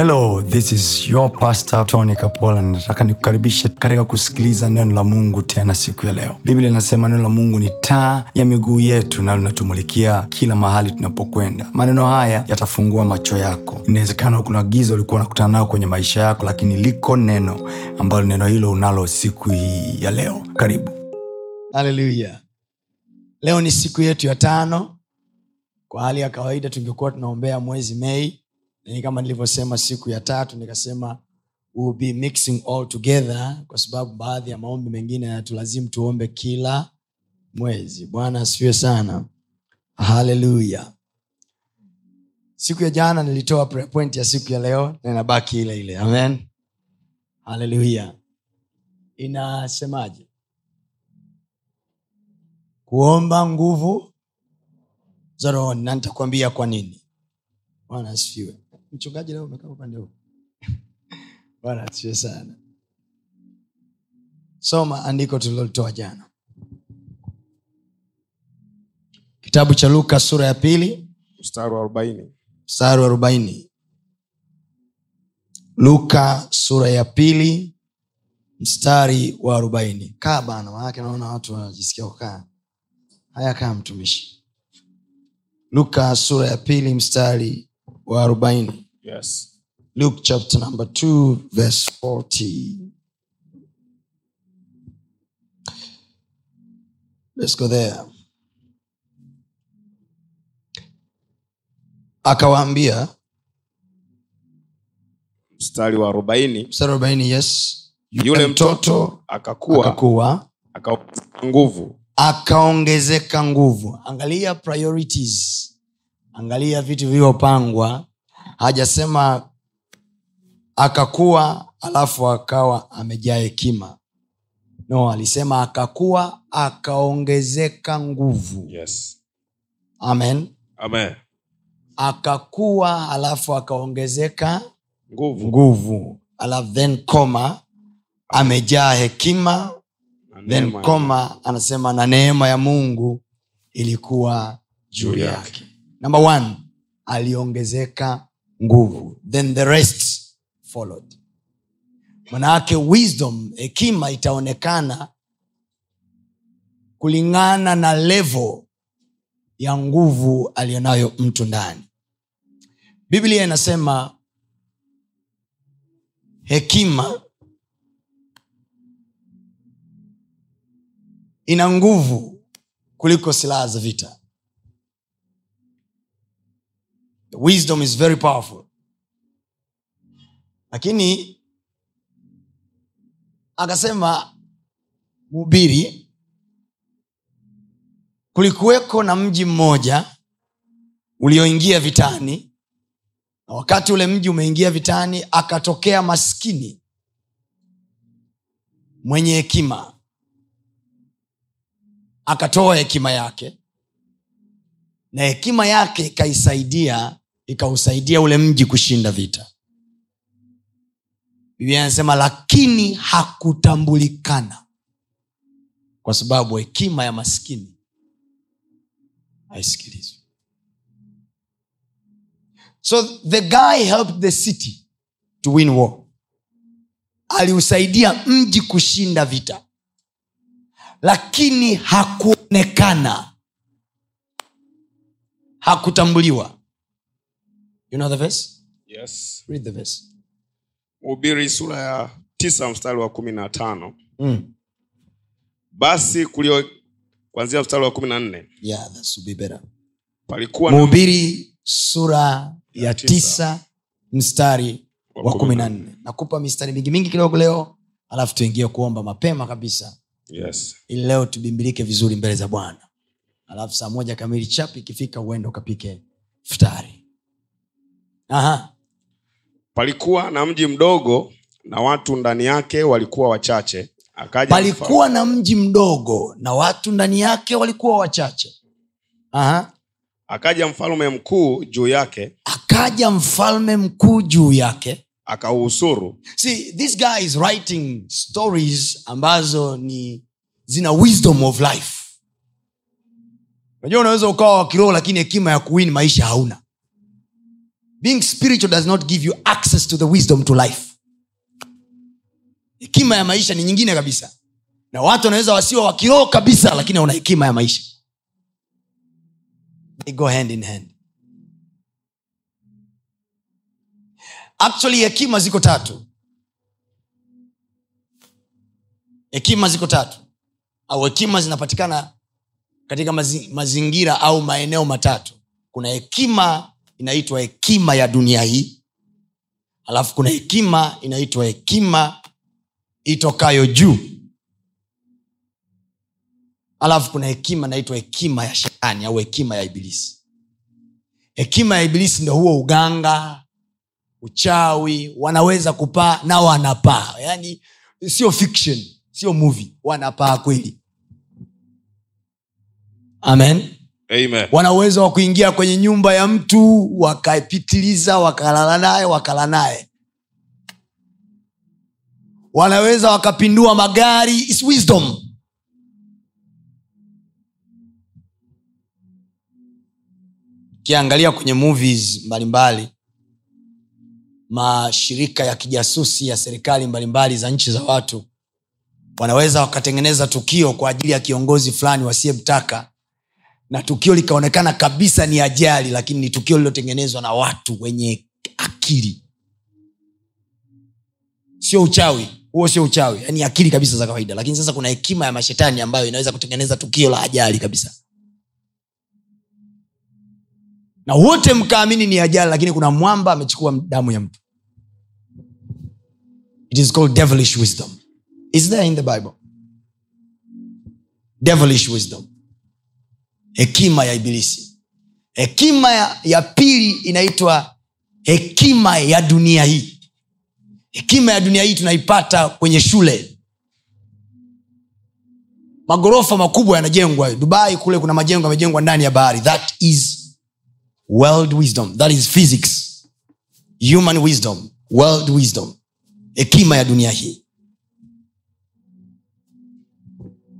hello this is your pastor tony kapola. Nataka nikukaribishe katika kusikiliza neno la mungu tena siku ya leo. Biblia inasema neno la mungu ni taa ya miguu yetu na linatumulikia kila mahali tunapokwenda. Maneno haya yatafungua macho yako. Inawezekana kuna giza ulikuwa unakutana nao kwenye maisha yako lakini liko neno ambalo neno hilo unalo siku hii ya leo. Karibu. Haleluya leo ni siku yetu ya tano. Kwa hali ya kawaida tungekuwa tunaombea mwezi mei lakini kama nilivyosema siku ya tatu nikasema we'll be mixing all together kwa sababu baadhi ya maombi mengine yanatulazimu tuombe kila mwezi. Bwana asifiwe sana. Haleluya siku ya jana nilitoa point ya siku ya leo na inabaki ile ile. Amen. Haleluya inasemaje? Kuomba nguvu za rohoni. Na nitakwambia kwa nini. Bwana asifiwe mchungaji leo umekaa upande huu. Bwana asifiwe sana. Soma andiko tulilolitoa jana. Kitabu cha luka sura ya pili. Mstari wa arobaini. Mstari wa arobaini. Luka sura ya pili mstari wa arobaini. Kaa bana manake naona watu wanajisikia kukaa. Haya kaa mtumishi. Luka sura ya pili mstari wa arobaini. Yes. luke chapter number 2 verse 40 let's go there. Akawaambia mstari wa arobaini. mstari arobaini yes. Yule mtoto akakuwa akakuwa akaongezeka nguvu. akaongezeka nguvu. Angalia priorities angalia vitu vilivyopangwa. Hajasema akakuwa alafu akawa amejaa hekima. No alisema akakuwa akaongezeka nguvu. Yes. amen. Amen. akakuwa alafu akaongezeka nguvu. nguvu. Alafu then koma amejaa hekima. Then koma anasema na neema ya mungu ilikuwa juu yake. Number one aliongezeka nguvu. Then the rest followed. Manaake wisdom hekima itaonekana kulingana na levo ya nguvu aliyonayo mtu ndani. Biblia inasema hekima ina nguvu kuliko silaha za vita wisdom is very powerful. Lakini akasema mhubiri kulikuweko na mji mmoja ulioingia vitani na wakati ule mji umeingia vitani akatokea maskini mwenye hekima. Akatoa hekima yake na hekima yake ikaisaidia ikausaidia ule mji kushinda vita. Biblia anasema lakini hakutambulikana kwa sababu hekima ya maskini haisikilizwi. So the guy helped the city to win war. Aliusaidia mji kushinda vita. Lakini hakuonekana. Hakutambuliwa you know the verse? yes. Read the verse. mhubiri sura ya tisa mstari wa kumi na tano Mm. basi kulio kwanzia mstari wa kumi na nne Yeah, that should be better. palikuwa mhubiri sura ya tisa, tisa. mstari Wa kumi na nne nakupa mistari mingi mingi kidogo leo alafu tuingie kuomba mapema kabisa yes. ili leo tubimbilike vizuri mbele za bwana alafu saa moja kamili chap ikifika uende ukapike futari Aha. palikuwa na mji mdogo na watu ndani yake walikuwa wachache. Akaja palikuwa na mji mdogo na watu ndani yake walikuwa wachache. Aha. akaja mfalme mkuu juu yake. Akaja mfalme mkuu juu yake. Akauhusuru. See this guy is writing stories ambazo ni zina wisdom of life. Unajua unaweza ukawa wa kiroho lakini hekima ya kuwini maisha hauna being spiritual does not give you access to the wisdom to life. Hekima ya maisha ni nyingine kabisa. Na watu wanaweza wasiwa wakiroho kabisa lakini wana hekima ya maisha. They go hand in hand. Actually hekima ziko tatu. Hekima ziko tatu. Au hekima zinapatikana katika mazi, mazingira au maeneo matatu. Kuna hekima inaitwa hekima ya dunia hii. Alafu kuna hekima inaitwa hekima itokayo juu. Alafu kuna hekima inaitwa hekima ya shetani au hekima ya ibilisi. Hekima ya ibilisi ndo huo uganga uchawi wanaweza kupaa na wanapaa. Yani sio fiction sio movie wanapaa kweli. Amen Amen. Wana uwezo wa kuingia kwenye nyumba ya mtu wakapitiliza wakalala naye wakala naye. Wanaweza wakapindua magari It's wisdom. Ukiangalia kwenye movies mbalimbali mashirika ya kijasusi ya serikali mbalimbali za nchi za watu wanaweza wakatengeneza tukio kwa ajili ya kiongozi fulani wasiyemtaka na tukio likaonekana kabisa ni ajali lakini ni tukio lililotengenezwa na watu wenye akili. Sio uchawi huo sio uchawi yani akili kabisa za kawaida. Lakini sasa kuna hekima ya mashetani ambayo inaweza kutengeneza tukio la ajali kabisa. Na wote mkaamini ni ajali lakini kuna mwamba amechukua damu ya mtu. It is called devilish wisdom. Is there in the bible? Devilish wisdom hekima ya ibilisi. Hekima ya, ya pili inaitwa hekima ya dunia hii. Hekima ya dunia hii tunaipata kwenye shule. Magorofa makubwa yanajengwa. Dubai kule kuna majengo yamejengwa ndani ya bahari. That is world wisdom. That is physics. Human wisdom. World wisdom. Hekima ya dunia hii.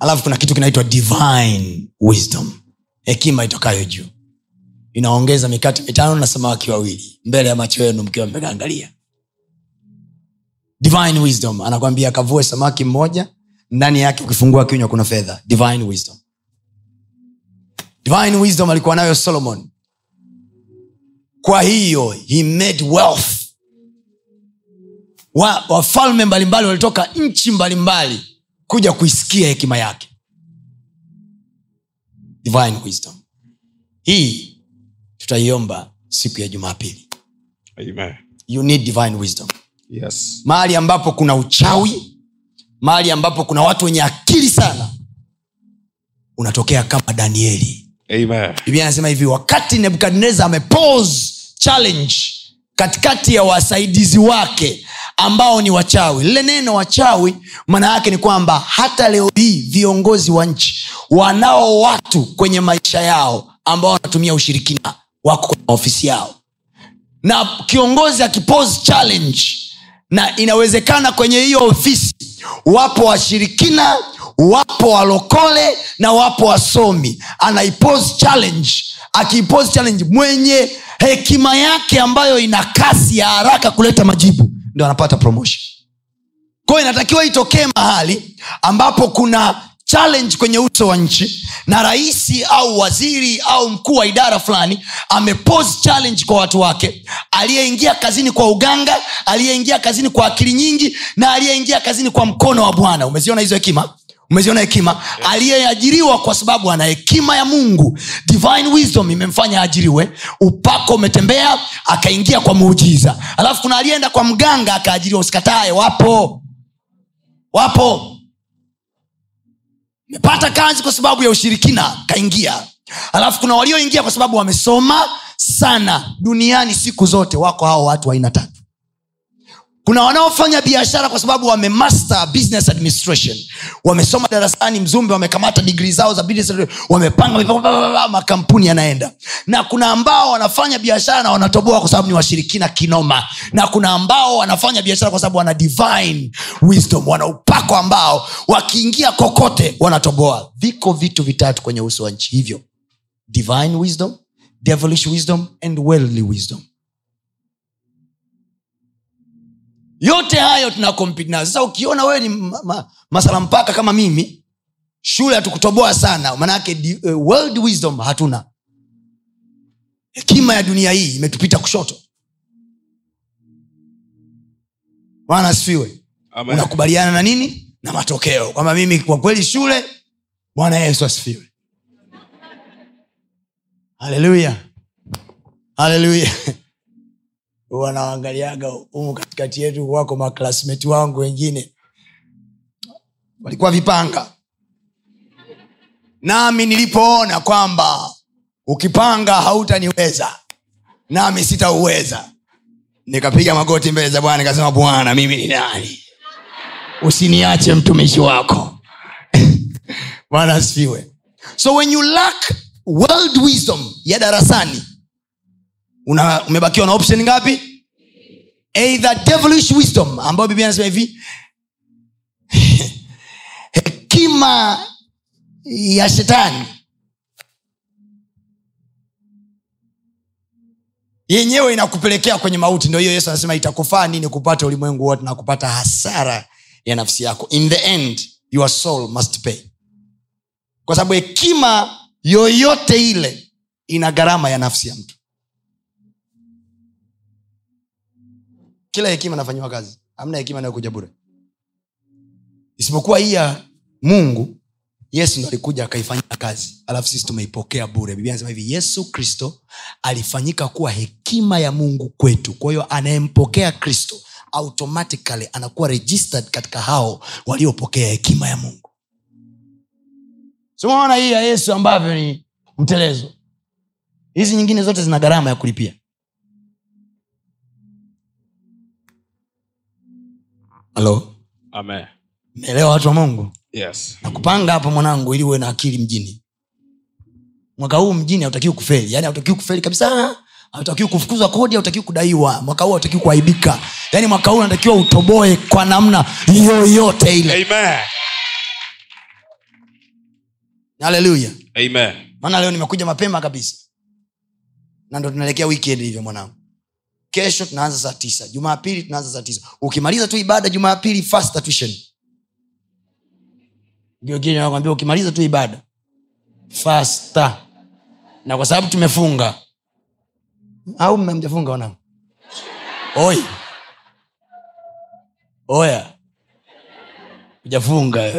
Alafu kuna kitu kinaitwa divine wisdom hekima itokayo juu. Inaongeza mikate mitano na samaki wawili. Mbele ya macho yenu mkiwa mmegaangalia divine wisdom. Anakwambia akavue samaki mmoja. Ndani yake ukifungua kinywa kuna fedha. Divine wisdom. Divine wisdom alikuwa nayo solomon. Kwa hiyo he made wealth. Wa- wafalme mbalimbali walitoka nchi mbalimbali kuja kuisikia hekima yake divine wisdom. Hii tutaiomba siku ya jumapili. Amen. you need divine wisdom. Yes. mahali ambapo kuna uchawi mahali ambapo kuna watu wenye akili sana unatokea kama danieli. Biblia anasema hivi wakati nebukadnezar amepose challenge katikati ya wasaidizi wake ambao ni wachawi. Lile neno wachawi maana yake ni kwamba hata leo hii viongozi wa nchi wanao watu kwenye maisha yao ambao wanatumia ushirikina wako kwenye ofisi yao. Na kiongozi akipose challenge na inawezekana kwenye hiyo ofisi wapo washirikina wapo walokole na wapo wasomi. Anaipose challenge. Akiipose challenge mwenye hekima yake ambayo ina kasi ya haraka kuleta majibu ndo anapata promotion. Kwayo inatakiwa itokee mahali ambapo kuna challenge kwenye uso wa nchi na raisi au waziri au mkuu wa idara fulani amepose challenge kwa watu wake. Aliyeingia kazini kwa uganga aliyeingia kazini kwa akili nyingi na aliyeingia kazini kwa mkono wa bwana. Umeziona hizo hekima umeziona hekima? Aliyeajiriwa kwa sababu ana hekima ya mungu. Divine wisdom imemfanya aajiriwe. Upako umetembea akaingia kwa muujiza. Alafu kuna aliyeenda kwa mganga akaajiriwa. Usikatae wapo. Wapo. Mepata kazi kwa sababu ya ushirikina kaingia alafu kuna walioingia kwa sababu wamesoma sana duniani siku zote. Wako hao watu wa aina tatu kuna wanaofanya biashara kwa sababu wamemaster business administration. Wamesoma darasani mzumbe wamekamata digrii zao za business wamepanga makampuni yanaenda. Na kuna ambao wanafanya biashara na wanatoboa kwa sababu ni washirikina kinoma. Na kuna ambao wanafanya biashara kwa sababu wana divine wisdom wana upako ambao wakiingia kokote wanatoboa. Viko vitu vitatu kwenye uso wa nchi hivyo. Divine wisdom devilish wisdom and worldly wisdom yote hayo tuna nayo sasa ukiona wewe ni ma, ma, masala mpaka kama mimi shule hatukutoboa sana. Maanake di- uh, world wisdom hatuna. Hekima ya dunia hii imetupita kushoto. Bwana asifiwe. Unakubaliana na nini? Na matokeo. Kwamba mimi kwa kweli shule bwana yesu asifiwe. Haleluya haleluya wanaangaliaga humu katikati yetu wako maklasmeti wangu wengine. Walikuwa vipanga. Nami nilipoona kwamba ukipanga hautaniweza nami sitauweza. Nikapiga magoti mbele za bwana nikasema bwana mimi ni nani? Usiniache mtumishi wako. Bwana asifiwe. So when you lack world wisdom ya darasani una, umebakiwa na option ngapi? Either devilish wisdom ambayo biblia anasema hivi. Hekima ya shetani. Yenyewe inakupelekea kwenye mauti. Ndo hiyo yesu anasema itakufaa nini kupata ulimwengu wote na kupata hasara ya nafsi yako? In the end your soul must pay. Kwa sababu hekima yoyote ile ina gharama ya nafsi ya mtu kila hekima nafanyiwa kazi. Amna hekima inayokuja bure. Isipokuwa hii ya mungu yesu ndo alikuja akaifanyia kazi. Alafu sisi tumeipokea bure. Biblia anasema hivi yesu kristo alifanyika kuwa hekima ya mungu kwetu. Kwa hiyo anayempokea kristo automatically anakuwa registered katika hao waliopokea hekima ya mungu. Simaona hii ya yesu ambavyo ni mtelezo? Hizi nyingine zote zina gharama ya kulipia halo meelewa watu wa mungu? Yes. nakupanga hapa mwanangu ili uwe na akili mjini. Mwaka huu mjini hautakiwi kufeli. Yani hautakiwi kufeli kabisa. Hautakiwi kufukuzwa kodi hautakiwi kudaiwa. Mwaka huu hautakiwi kuaibika. Yani mwaka huu unatakiwa utoboe kwa namna yoyote ile. Amen. haleluya maana leo nimekuja mapema kabisa. Na ndo tunaelekea weekend hivyo mwanangu kesho tunaanza saa tisa. Jumapili tunaanza saa tisa. Ukimaliza tu ibada jumapili fasta ukimaliza tu ibada fasta na kwa sababu tumefunga. Au mmemjafunga wanangu? Oi. Oya. Ujafunga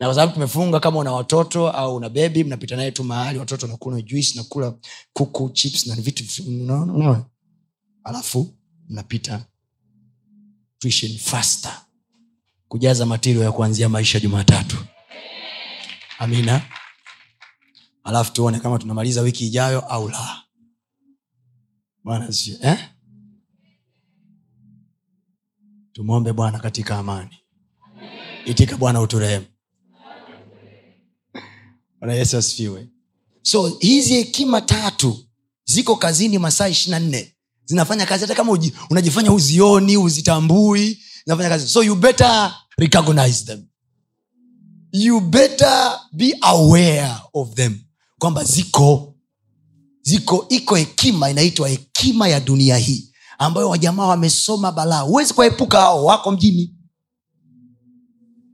na kwa sababu tumefunga kama una watoto au una bebi mnapita naye tu mahali watoto nakuna juice nakula kuku chips na vitu alafu mnapita faster. Kujaza matirio ya kuanzia maisha jumatatu. Amina. Alafu tuone kama tunamaliza wiki ijayo au la. Bwana eh? tumwombe bwana katika amani. Itika bwana uturehemu bwana yesu asifiwe. So hizi hekima tatu ziko kazini masaa ishirina nne. Zinafanya kazi hata kama uji, unajifanya uzioni uzitambui zinafanya kazi. So you better recognize them. You better be aware of them. Kwamba ziko ziko iko hekima inaitwa hekima ya dunia hii ambayo wajamaa wamesoma balaa. Huwezi kuwaepuka hao wako mjini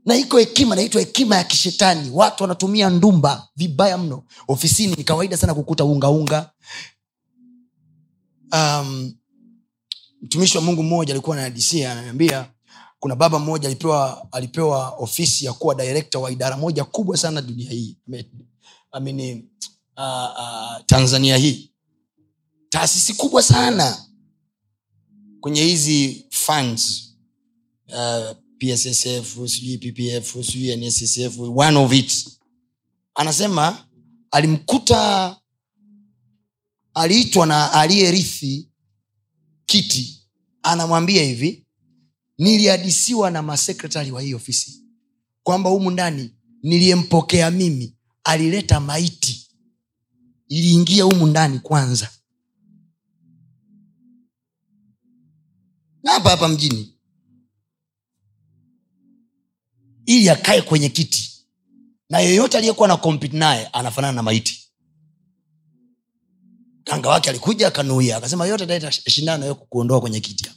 na iko hekima naitwa hekima ya kishetani. Watu wanatumia ndumba vibaya mno. Ofisini ni kawaida sana kukuta ungaunga um, mtumishi wa mungu mmoja alikuwa anadisia ananiambia kuna baba mmoja alipewa alipewa ofisi ya kuwa direkta wa idara moja kubwa sana dunia hii. Amini uh, uh, tanzania hii. Taasisi kubwa sana kwenye hizi funds uh, pssf sijui ppf sijui nssf one of it. Anasema alimkuta aliitwa na aliyerithi kiti anamwambia hivi nilihadisiwa na masekretari wa hii ofisi kwamba humu ndani niliyempokea mimi alileta maiti. Iliingia humu ndani kwanza. Hapa hapa mjini ili akae kwenye kiti. Na yeyote aliyekuwa na compete naye anafanana na maiti. Mganga wake alikuja akanuia akasema yote taita shindano kuondoa kwenye kiti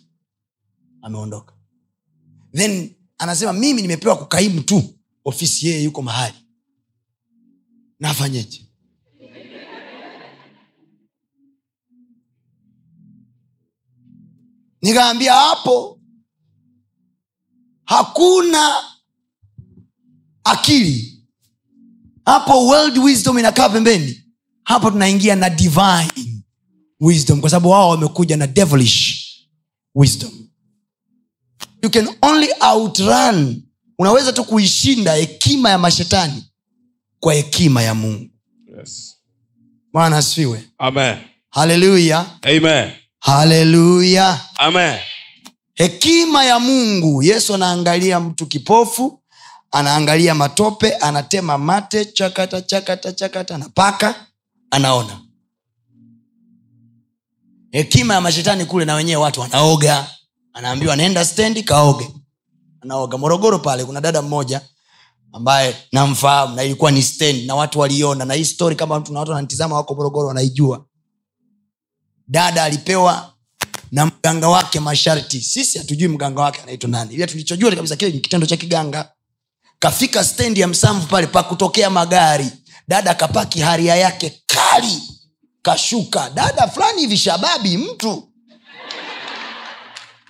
ameondoka. Then anasema mimi nimepewa kukaimu tu ofisi yeye yuko mahali. Nafanyeje? Nikaambia hapo hakuna akili. Hapo world wisdom inakaa pembeni. Hapo tunaingia na divine wisdom kwa sababu wao wamekuja na devilish wisdom. You can only outrun. Unaweza tu kuishinda hekima ya mashetani kwa hekima ya mungu. Yes. bwana asifiwe. Haleluya haleluya hekima ya mungu. Yesu anaangalia mtu kipofu anaangalia matope anatema mate chakata chakata chakata anapaka anaona. Hekima ya mashetani kule na wenyewe watu wanaoga. Anaambiwa naenda stendi kaoge. Anaoga. Morogoro pale kuna dada mmoja ambaye namfahamu na ilikuwa ni stendi na watu waliona. Na hii story kama mtu na watu wanatizama wako morogoro wanaijua. Dada alipewa na mganga wake masharti. Sisi hatujui mganga wake anaitwa nani. Ila tulichojua kabisa kile ni kitendo cha kiganga kafika stendi ya msamvu pale pakutokea magari dada kapaki haria yake kali kashuka dada fulani hivi shababi mtu.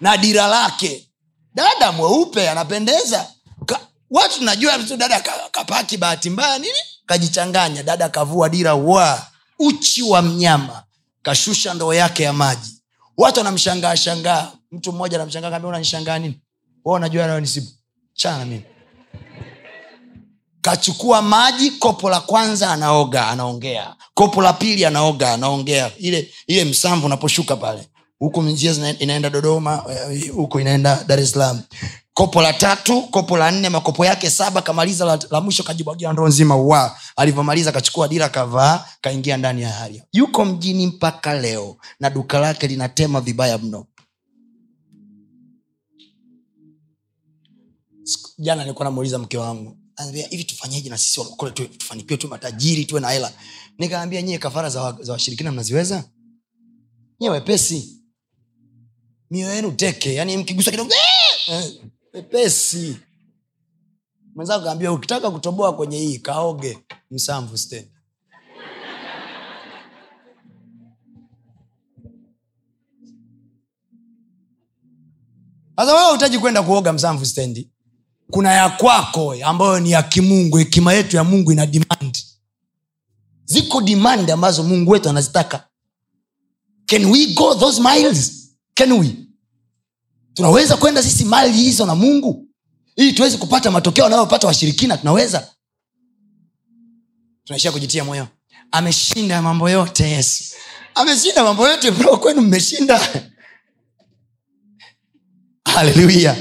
Na dira lake dada mweupe anapendeza. Ka, watu najua dada kapaki bahati mbaya nini kajichanganya dada kavua dira wa uchi wa mnyama kashusha ndoo yake ya maji. Watu wanamshangaa shangaa mtu mmoja anamshangaa kaambia nini? Wa nisibu chana mimi kachukua maji kopo la kwanza anaoga anaongea. Kopo la pili anaoga anaongea. Ile ile msamvu unaposhuka pale. Huku njia inaenda dodoma eh, huku inaenda dar es kopo la tatu kopo la nne makopo yake saba kamaliza la, la mwisho kajibwagia ndoo nzima wa alivyomaliza kachukua dira kavaa kaingia ndani ya haria yuko mjini mpaka leo na duka lake linatema vibaya mno. Jana nilikuwa namuuliza mke wangu anambia hivi tufanyeje na sisi walokole tu tufanikiwe tu matajiri tuwe na hela? Nikaambia nyie kafara za, za washirikina mnaziweza? Nyie wepesi. Mioyo yenu teke yani mkigusa kidogo. "Eh!" Eh, wepesi. Mwenzako kaambia ukitaka kutoboa kwenye hii kaoge msamvu stendi. Sasa wewe utaji kwenda kuoga msamvu stendi kuna ya kwako ambayo ni ya kimungu. Hekima yetu ya mungu ina demand. Ziko demand ambazo mungu wetu anazitaka. Can we go those miles? Can we? Tunaweza kwenda sisi mali hizo na mungu? Ili tuweze kupata matokeo anayopata washirikina tunaweza? Tunaishia kujitia moyo. Ameshinda mambo yote yesu. Ameshinda mambo yote bro kwenu mmeshinda. Haleluya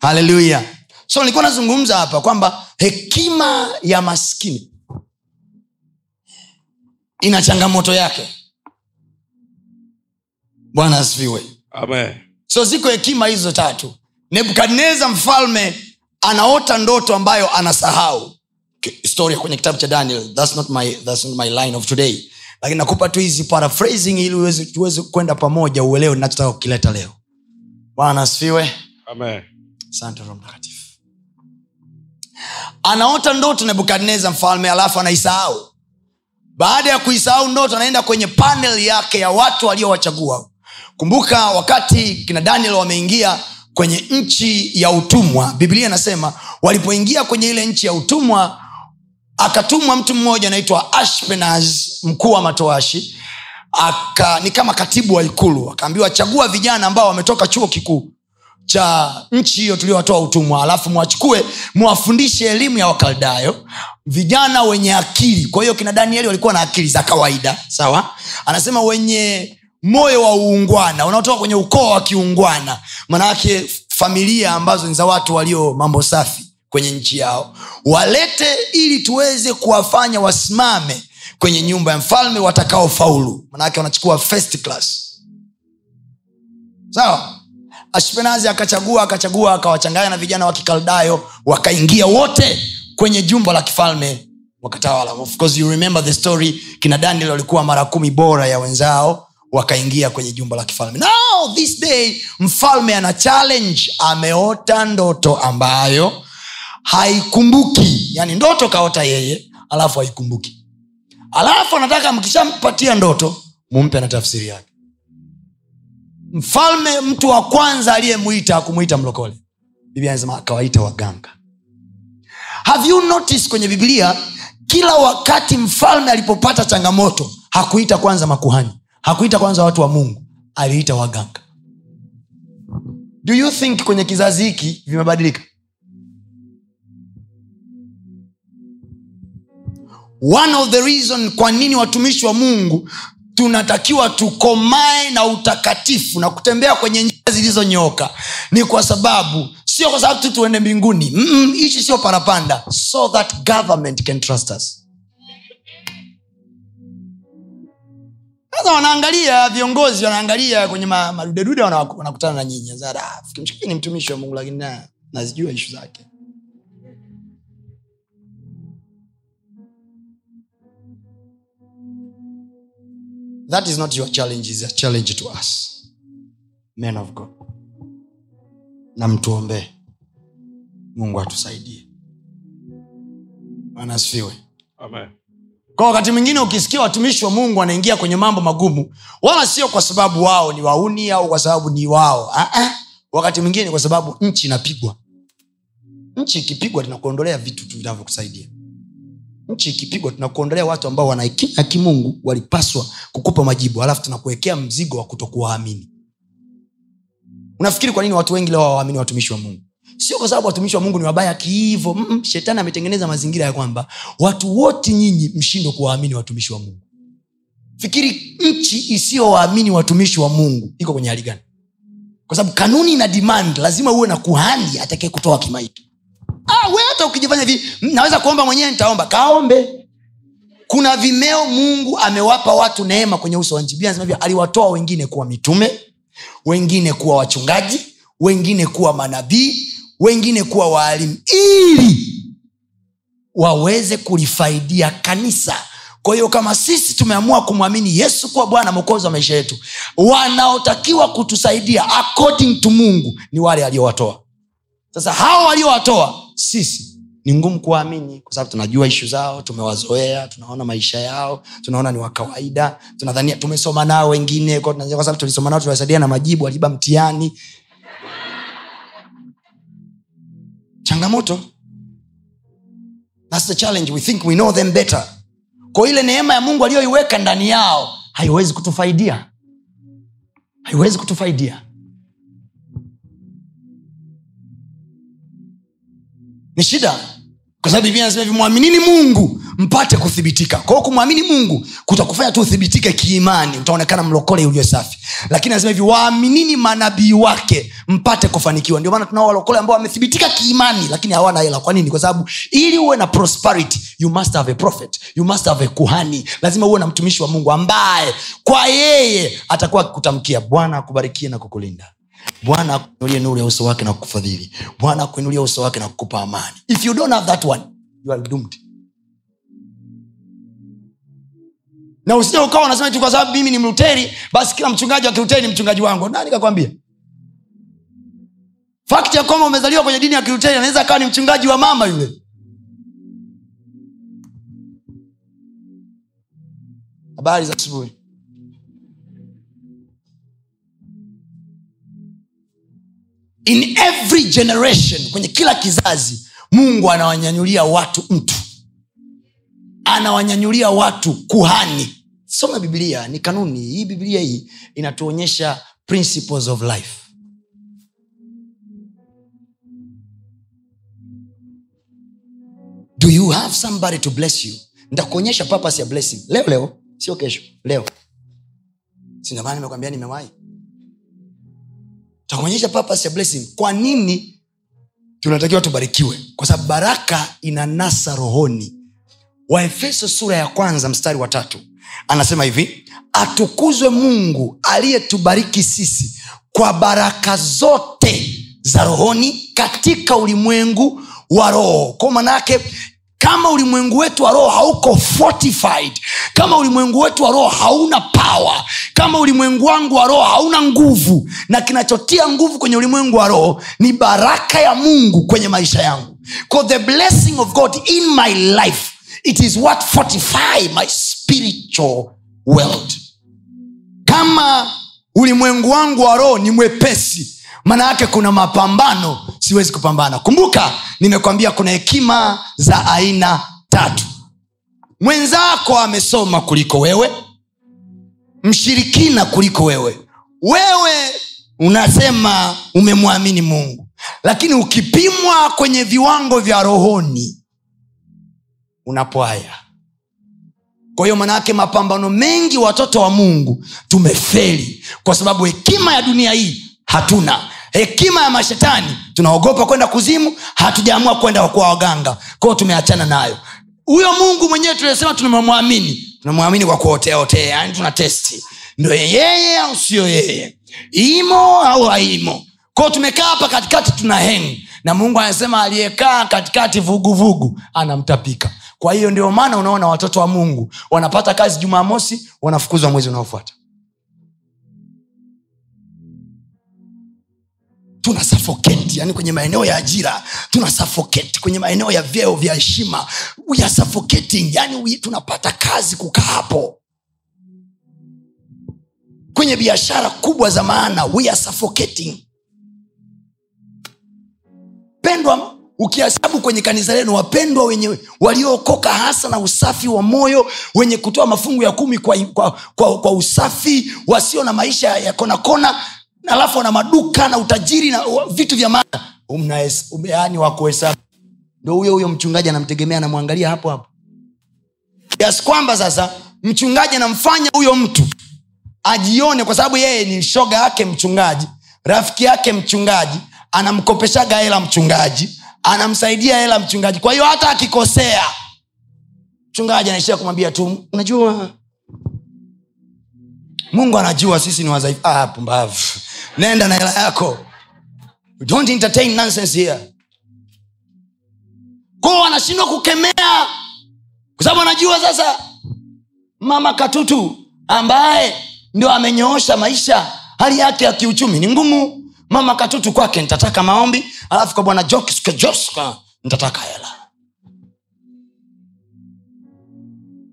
haleluya so nilikuwa nazungumza hapa kwamba hekima ya maskini ina changamoto yake. Bwana asifiwe. So ziko hekima hizo tatu. Nebukadnezar mfalme anaota ndoto ambayo anasahau. Story kwenye kitabu cha daniel that's not my, that's not my line of today. Lakini nakupa tu hizi paraphrasing ili tuweze kwenda pamoja uelewe nachotaka kukileta leo. Bwana asifiwe. Asante roho mtakatifu anaota ndoto nebukadnezar mfalme alafu anaisahau. Baada ya kuisahau ndoto anaenda kwenye panel yake ya watu waliowachagua kumbuka wakati kina daniel wameingia kwenye nchi ya utumwa biblia inasema walipoingia kwenye ile nchi ya utumwa akatumwa mtu mmoja anaitwa ashpenaz mkuu wa matoashi. Aka ni kama katibu wa ikulu. Akaambiwa chagua vijana ambao wametoka chuo kikuu cha nchi hiyo tuliowatoa utumwa. Alafu mwachukue mwafundishe elimu ya wakaldayo vijana wenye akili. Kwa hiyo kina danieli walikuwa na akili za kawaida sawa? Anasema wenye moyo wa uungwana unaotoka kwenye ukoo wa kiungwana. Manaake familia ambazo ni za watu walio mambo safi kwenye nchi yao. Walete ili tuweze kuwafanya wasimame kwenye nyumba ya mfalme watakaofaulu. Manake wanachukua first class. Sawa ashpenazi akachagua akachagua akawachanganya na vijana wa kikaldayo wakaingia wote kwenye jumba la kifalme wakatawala. Of course you remember the story kina daniel walikuwa mara kumi bora ya wenzao wakaingia kwenye jumba la kifalme. Now this day mfalme ana challenge ameota ndoto ambayo haikumbuki. Yani ndoto kaota yeye alafu haikumbuki. Alafu anataka mkishampatia ndoto mumpe na tafsiri yake mfalme mtu wa kwanza aliyemwita akumwita mlokole. Biblia anasema akawaita waganga. Have you noticed kwenye biblia kila wakati mfalme alipopata changamoto hakuita kwanza makuhani hakuita kwanza watu wa mungu aliita waganga? Do you think kwenye kizazi hiki vimebadilika? One of the reason kwa nini watumishi wa mungu tunatakiwa tukomae na utakatifu na kutembea kwenye njia zilizonyoka ni kwa sababu sio kwa sababu tu tuende mbinguni. Hichi sio parapanda. So that government can trust us. Sasa wanaangalia viongozi wanaangalia kwenye madudedude wanakutana na nyinyi. "Ah, ni mtumishi wa mungu lakini nazijua ishu zake that is not your challenge is a challenge to us. Men of god na mtuombee mungu atusaidie. Anasifiwe kwa wakati mwingine ukisikia watumishi wa mungu wanaingia kwenye mambo magumu wala sio kwa sababu wao ni wauni au kwa sababu ni wao. Ah-ah. wakati mwingine kwa sababu nchi inapigwa. Nchi ikipigwa tunakuondolea vitu tu vinavyokusaidia nchi ikipigwa tunakuondolea watu ambao wana hekima ya kimungu walipaswa kukupa majibu alafu tunakuwekea mzigo wa kutokuwaamini. Unafikiri kwa nini watu wengi leo hawaamini watumishi wa mungu? Sio kwa sababu watumishi wa mungu ni wabaya kihivo Mm-mm. shetani ametengeneza mazingira ya kwamba watu wote nyinyi mshindo kuwaamini watumishi wa mungu. Fikiri nchi isiyowaamini watumishi wa mungu iko kwenye hali gani? Kwa sababu kanuni na demand lazima uwe na kuhani atakae kutoa kimaiti ah, hata ukijifanya hivi "Mm, naweza kuomba mwenyewe nitaomba. Kaombe. Kuna vimeo mungu amewapa watu neema kwenye uso wa nchi. Biblia aliwatoa wengine kuwa mitume wengine kuwa wachungaji wengine kuwa manabii wengine kuwa waalimu ili waweze kulifaidia kanisa. Kwa hiyo kama sisi tumeamua kumwamini yesu kuwa bwana mwokozi wa maisha yetu wanaotakiwa kutusaidia according to mungu ni wale aliowatoa. Sasa hao waliowatoa sisi ni ngumu kuwaamini kwa sababu tunajua ishu zao tumewazoea tunaona maisha yao tunaona ni wa kawaida tunadhania tumesoma nao wengine kwa sababu tulisoma nao tuliwasaidia na majibu waliba mtihani. Changamoto. That's the challenge. We think we know them better. Kwa ile neema ya mungu aliyoiweka ndani yao haiwezi kutufaidia. Haiwezi kutufaidia ni shida. Kwa sababu biblia nasema hivi mwaminini mungu mpate kuthibitika. Kwao kumwamini mungu kutakufanya tu uthibitike kiimani utaonekana mlokole ulio safi. Lakini anasema hivi waaminini manabii wake mpate kufanikiwa. Ndio maana tunao walokole ambao wamethibitika kiimani lakini hawana hela. Kwa nini? Kwa sababu ili uwe na prosperity you must have a prophet you must have a kuhani. Lazima uwe na mtumishi wa mungu ambaye kwa yeye atakuwa akikutamkia bwana akubarikie na kukulinda bwana akuinulie nuru ya uso wake na kukufadhili. Bwana akuinulie uso wake na kukupa amani. If you don't have that one you are doomed. Na usije ukawa unasema kwa sababu mimi ni mluteri basi kila mchungaji wa kiluteri ni mchungaji wangu. Nani kakwambia? Fakti ya kwamba umezaliwa kwenye dini ya kiluteri anaweza akawa ni mchungaji wa mama yule. Habari za asubuhi in every generation kwenye kila kizazi mungu anawanyanyulia watu mtu. Anawanyanyulia watu kuhani. Soma bibilia ni kanuni. Hii bibilia hii inatuonyesha principles of life. Do you have somebody to bless you? Ntakuonyesha papas ya blessing. Leo leo. Sio kesho. Leo. Sindomana nimekwambia nimewahi takuonyesha purpose ya blessing. Kwa nini tunatakiwa tubarikiwe? Kwa sababu baraka inanasa rohoni. Waefeso sura ya kwanza mstari wa tatu. Anasema hivi atukuzwe mungu aliyetubariki sisi kwa baraka zote za rohoni katika ulimwengu wa roho. Kwa manake kama ulimwengu wetu wa roho hauko fortified kama ulimwengu wetu wa roho hauna power kama ulimwengu wangu wa roho hauna nguvu na kinachotia nguvu kwenye ulimwengu wa roho ni baraka ya mungu kwenye maisha yangu. The blessing of god in my life it is what fortify my spiritual world. Kama ulimwengu wangu wa roho ni mwepesi maana yake kuna mapambano siwezi kupambana. Kumbuka nimekwambia kuna hekima za aina tatu. Mwenzako amesoma kuliko wewe mshirikina kuliko wewe. Wewe unasema umemwamini mungu lakini ukipimwa kwenye viwango vya rohoni unapwaya kwa hiyo manaake mapambano mengi watoto wa mungu tumefeli kwa sababu hekima ya dunia hii hatuna hekima ya mashetani tunaogopa kwenda kuzimu hatujaamua kwenda kwa waganga. Kwao tumeachana nayo. Huyo mungu mwenyewe tunasema tunamwamini tunamwamini kwa kuoteaotea yani tuna testi ndo yeye au sio yeye? Imo au haimo? Kwao tumekaa hapa katikati tuna hengi na mungu anasema aliyekaa katikati vuguvugu anamtapika. Kwa hiyo ndio maana unaona watoto wa mungu wanapata kazi jumamosi wanafukuzwa mwezi unaofuata tuna suffocate yani kwenye maeneo ya ajira tuna suffocate kwenye maeneo ya vyeo vya heshima we yani tunapata kazi kukaa hapo. Kwenye biashara kubwa za maana we pendwa ukihesabu kwenye kanisa lenu wapendwa wenye waliookoka hasa na usafi wa moyo wenye kutoa mafungu ya kumi kwa, kwa, kwa, kwa usafi wasio na maisha ya konakona alafu wana maduka na utajiri na vitu vya maana. Yani wakuhesabu ndo huyo huyo mchungaji anamtegemea anamwangalia hapo hapo. Kiasi kwamba sasa mchungaji anamfanya huyo mtu ajione kwa sababu yeye ni shoga yake mchungaji rafiki yake mchungaji anamkopeshaga hela mchungaji anamsaidia hela mchungaji. Kwa hiyo hata akikosea mchungaji anaishia kumwambia tu unajua mungu anajua sisi ni wazaifu ah, pumbavu. Nenda na hela yako. Don't entertain nonsense here. Kwao anashindwa kukemea. Kwa sababu anajua sasa mama katutu ambaye ndio amenyoosha maisha hali yake ya kiuchumi ni ngumu. Mama katutu kwake nitataka maombi alafu kwa bwana joska ntataka hela.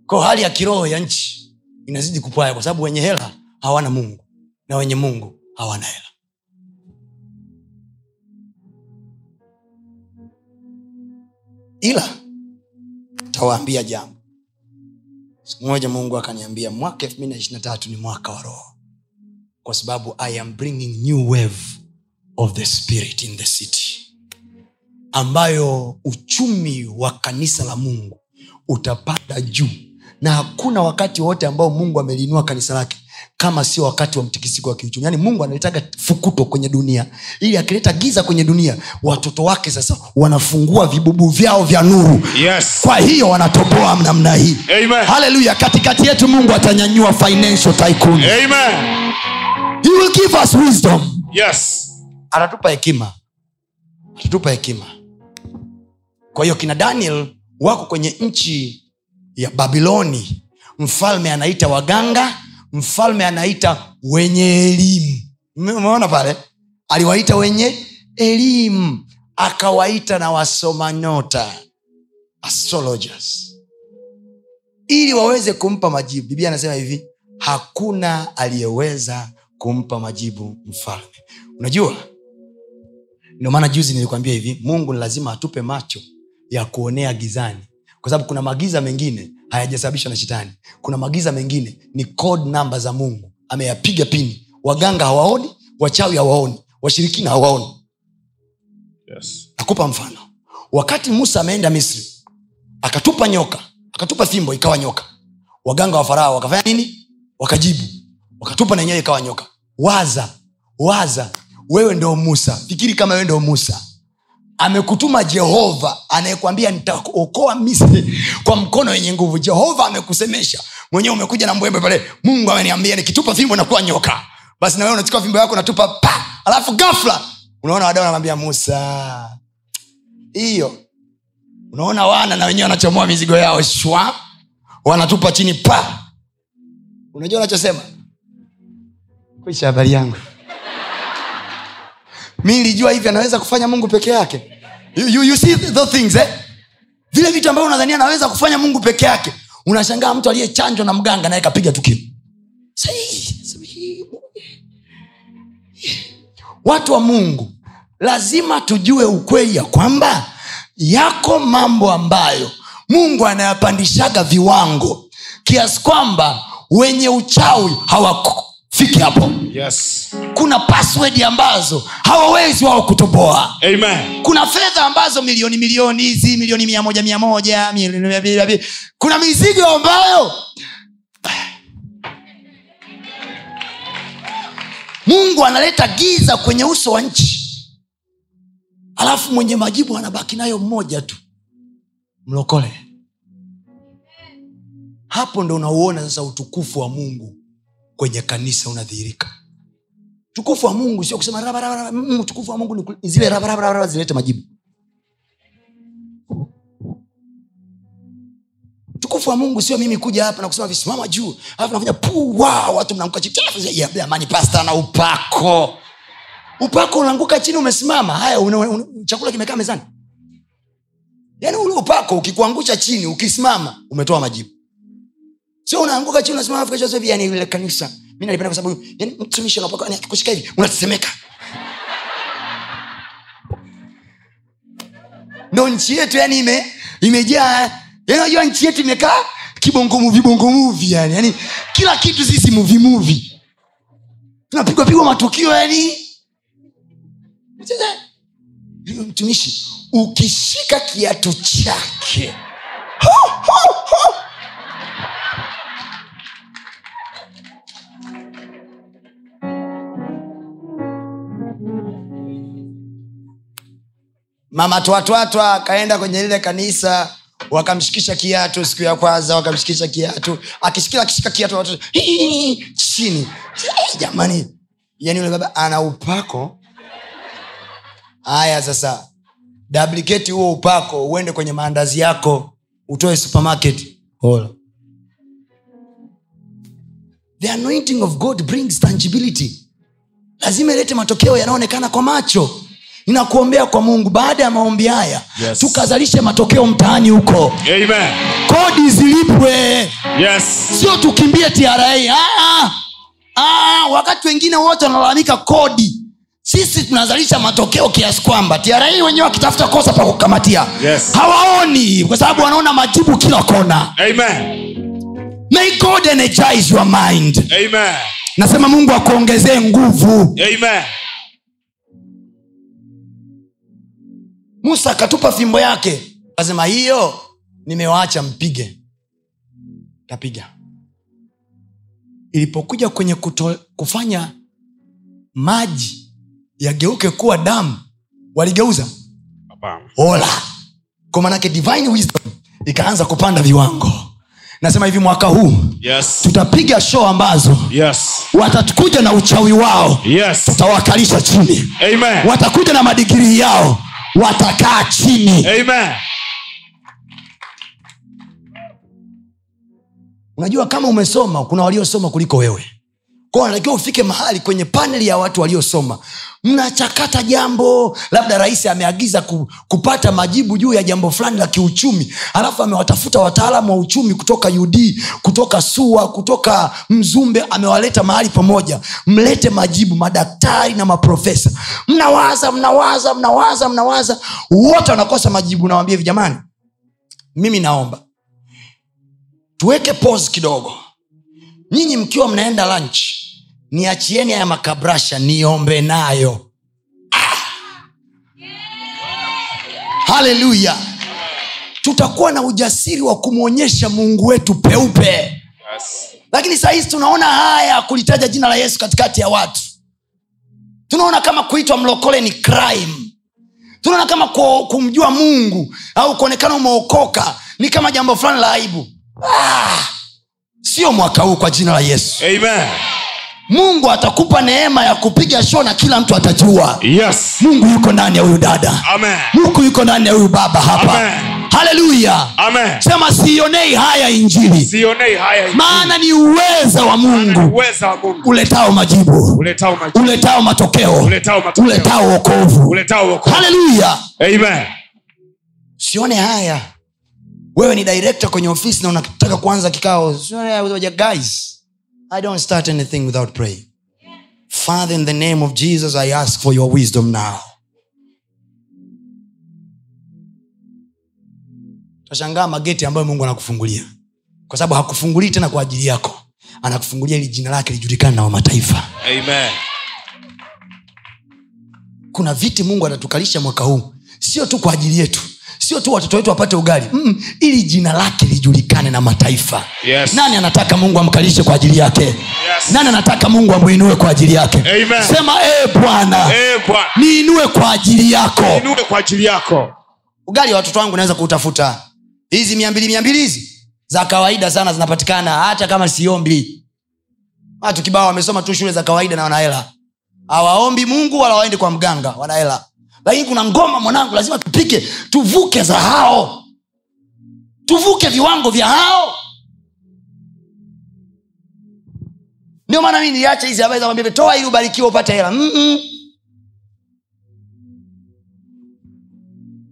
Ko hali ya kiroho ya nchi inazidi kupaya kwa sababu wenye hela hawana mungu na wenye mungu hawana hela. Ila tawaambia jambo. Siku moja mungu akaniambia mwaka elfu mbili na tatu ni mwaka wa roho. Kwa sababu i am bringing new wave of the spirit in the city. Ambayo uchumi wa kanisa la mungu utapanda juu na hakuna wakati wote ambao mungu ameliinua kanisa lake kama sio wakati wa mtikisiko wa kiuchumi. Yaani mungu analetaga fukuto kwenye dunia. Ili akileta giza kwenye dunia watoto wake sasa wanafungua vibubu vyao vya nuru. Yes. kwa hiyo wanatoboa namna hii. Haleluya katikati yetu mungu atanyanyua financial tycoon. Amen. he will give us wisdom. Yes. atatupa hekima. Atatupa hekima. Kwa hiyo kina daniel wako kwenye nchi ya babiloni. Mfalme anaita waganga mfalme anaita wenye elimu. Umeona pale? Aliwaita wenye elimu akawaita na wasoma nyota astrologers. Ili waweze kumpa majibu biblia anasema hivi hakuna aliyeweza kumpa majibu mfalme. Unajua ndio maana juzi nilikwambia hivi mungu ni lazima atupe macho ya kuonea gizani kwa sababu kuna magiza mengine hayajasababishwa na shetani. Kuna magiza mengine ni code namba za mungu. Ameyapiga pini. Waganga hawaoni wachawi hawaoni washirikina hawaoni. Yes. nakupa mfano. Wakati musa ameenda misri akatupa nyoka akatupa fimbo ikawa nyoka. Waganga wa farao wakafanya nini? Wakajibu. Wakatupa na yenyewe ikawa nyoka. Waza waza wewe ndo musa. Fikiri kama wewe ndo musa amekutuma jehova anayekwambia nitaokoa misri kwa mkono wenye nguvu. Jehova amekusemesha. Mwenyewe umekuja na mbwembe pale. Mungu ameniambia nikitupa fimbo nakuwa nyoka. Basi nawe unachukua fimbo yako natupa pa. Alafu gafla unaona wadau anamwambia musa. Hiyo. Unaona wana na wenyewe wanachomoa mizigo yao shwa. Wanatupa chini pa. Unajua unachosema? Kuisha habari yangu mi nilijua hivi anaweza kufanya mungu peke yake you, you, see the things eh? vile vitu ambavyo unadhania anaweza kufanya mungu peke yake unashangaa mtu aliyechanjwa na mganga naye kapiga tukio watu wa mungu lazima tujue ukweli ya kwamba yako mambo ambayo mungu anayapandishaga viwango kiasi kwamba wenye uchawi hawafiki hapo Yes. kuna password ambazo hawawezi wao kutoboa Amen. kuna fedha ambazo milioni milioni hizi milioni mia moja mia moja milioni mia mbili, mia mbili. kuna mizigo ambayo mungu analeta giza kwenye uso wa nchi alafu mwenye majibu anabaki nayo mmoja tu mlokole hapo ndo unauona sasa utukufu wa mungu kwenye kanisa unadhihirika. Tukufu wa mungu sio kusema. Mm, utukufu wa mungu ni zile raba, raba, raba, raba zilete majibu. Utukufu wa mungu sio mimi kuja hapa na kusema visimama juu alafu nafanya puwa watu mnaanguka chini. Jamani pasta na upako. Upako unaanguka chini umesimama. Haya una, una, chakula kimekaa mezani. Yaani ule upako ukikuangusha chini ukisimama umetoa majibu sio unaanguka chini unasema afrika hivi yani ile kanisa. Mi nalipenda kwa sababu yani mtumishi anapaka yani akikushika hivi unatetemeka. Ndo nchi yetu yani ime imejaa yani unajua nchi yetu imekaa kibongomuvi bongomuvi yani yani kila kitu sisi muvimuvi tunapigwa pigwa matukio yani. Mtumishi ukishika kiatu chake. Ho, ho, ho. Mama twatwatwa akaenda kwenye lile kanisa wakamshikisha kiatu siku ya kwanza wakamshikisha kiatu. Akishikila akishika kiatu watu chini. Jamani. Yani yule baba ana upako. Haya sasa duplicate huo upako uende kwenye maandazi yako utoe supermarket. Hola. the anointing of god brings tangibility. Lazima ilete matokeo yanayoonekana kwa macho ninakuombea kwa mungu baada ya maombi haya Yes. tukazalishe matokeo mtaani huko kodi zilipwe Yes. sio tukimbie tra ah, ah, wakati wengine wote wanalalamika kodi sisi tunazalisha matokeo kiasi kwamba tra wenyewe wakitafuta kosa pa kukamatia Yes. hawaoni kwa sababu wanaona majibu kila kona Amen. may god energize your mind Amen. nasema mungu akuongezee nguvu Amen. Musa akatupa fimbo yake. Akasema hiyo nimewaacha mpige. Kapiga ilipokuja kwenye kuto, kufanya maji yageuke kuwa damu waligeuza. Hola. Ola kwa manake divine wisdom ikaanza kupanda viwango. Nasema hivi mwaka huu Yes. tutapiga show ambazo Yes. watakuja na uchawi wao. Yes. tutawakalisha chini. Amen. watakuja na madigirii yao watakaa chini Amen. unajua kama umesoma kuna waliosoma kuliko wewe kwao ufike mahali kwenye paneli ya watu waliosoma. Mnachakata jambo labda rais ameagiza ku, kupata majibu juu ya jambo fulani la kiuchumi alafu amewatafuta wataalamu wa uchumi kutoka ud kutoka sua kutoka mzumbe amewaleta mahali pamoja. Mlete majibu madaktari na maprofesa. Mnawaza mnawaza mnawaza mnawaza. Wote wanakosa majibu. Nawambia hivi jamani mimi naomba tuweke pause kidogo. Nyinyi mkiwa mnaenda lunch niachieni haya makabrasha niombe nayo. Ah! haleluya! Tutakuwa na ujasiri wa kumwonyesha mungu wetu peupe. Yes. lakini saa hizi tunaona haya kulitaja jina la yesu katikati ya watu. Tunaona kama kuitwa mlokole ni crime. Tunaona kama ku- kumjua mungu au kuonekana umeokoka ni kama jambo fulani la aibu. Ah, sio mwaka huu kwa jina la yesu. Amen. Mungu atakupa neema ya kupiga sho na kila mtu atajua. Yes. mungu yuko ndani ya huyu dada. Amen. mungu yuko ndani ya huyu baba hapa. Amen. haleluya sema siionei haya injili. Sionei haya maana ni uweza wa mungu. Uweza wa mungu. Uletao majibu. Uletao majibu. Uletao matokeo. Uletao matokeo. Uletao wokovu. Uletao haleluya sione haya. Wewe ni direkta kwenye ofisi na unataka kuanza kikao. Guys i don't start anything without praying father in the name of jesus i ask for your wisdom now. Tashangaa mageti ambayo mungu anakufungulia. Kwa sababu hakufungulii tena kwa ajili yako. Anakufungulia ili jina lake lijulikane na wamataifa amen. Kuna viti mungu atatukalisha mwaka huu. Sio tu kwa ajili yetu sio tu watoto wetu wapate ugali. Mm, ili jina lake lijulikane na mataifa. Yes. nani anataka mungu amkalishe kwa ajili yake? Yes. nani anataka mungu amwinue kwa ajili yake? Amen. sema ee bwana Eh, niinue kwa ajili yako. inue kwa ajili yako. Ugali wa watoto wangu naweza kuutafuta. Hizi mia mbili mia mbili hizi za kawaida sana zinapatikana hata kama siombi. Watu kibao wamesoma tu shule za kawaida na wanahela. Hawaombi mungu wala waende kwa mganga wanahela lakini kuna ngoma mwanangu lazima tupike tuvuke za hao. Tuvuke viwango vya hao. Ndio maana mi niliacha hizi habari za kwambia toa ili ubarikiwa upate hela.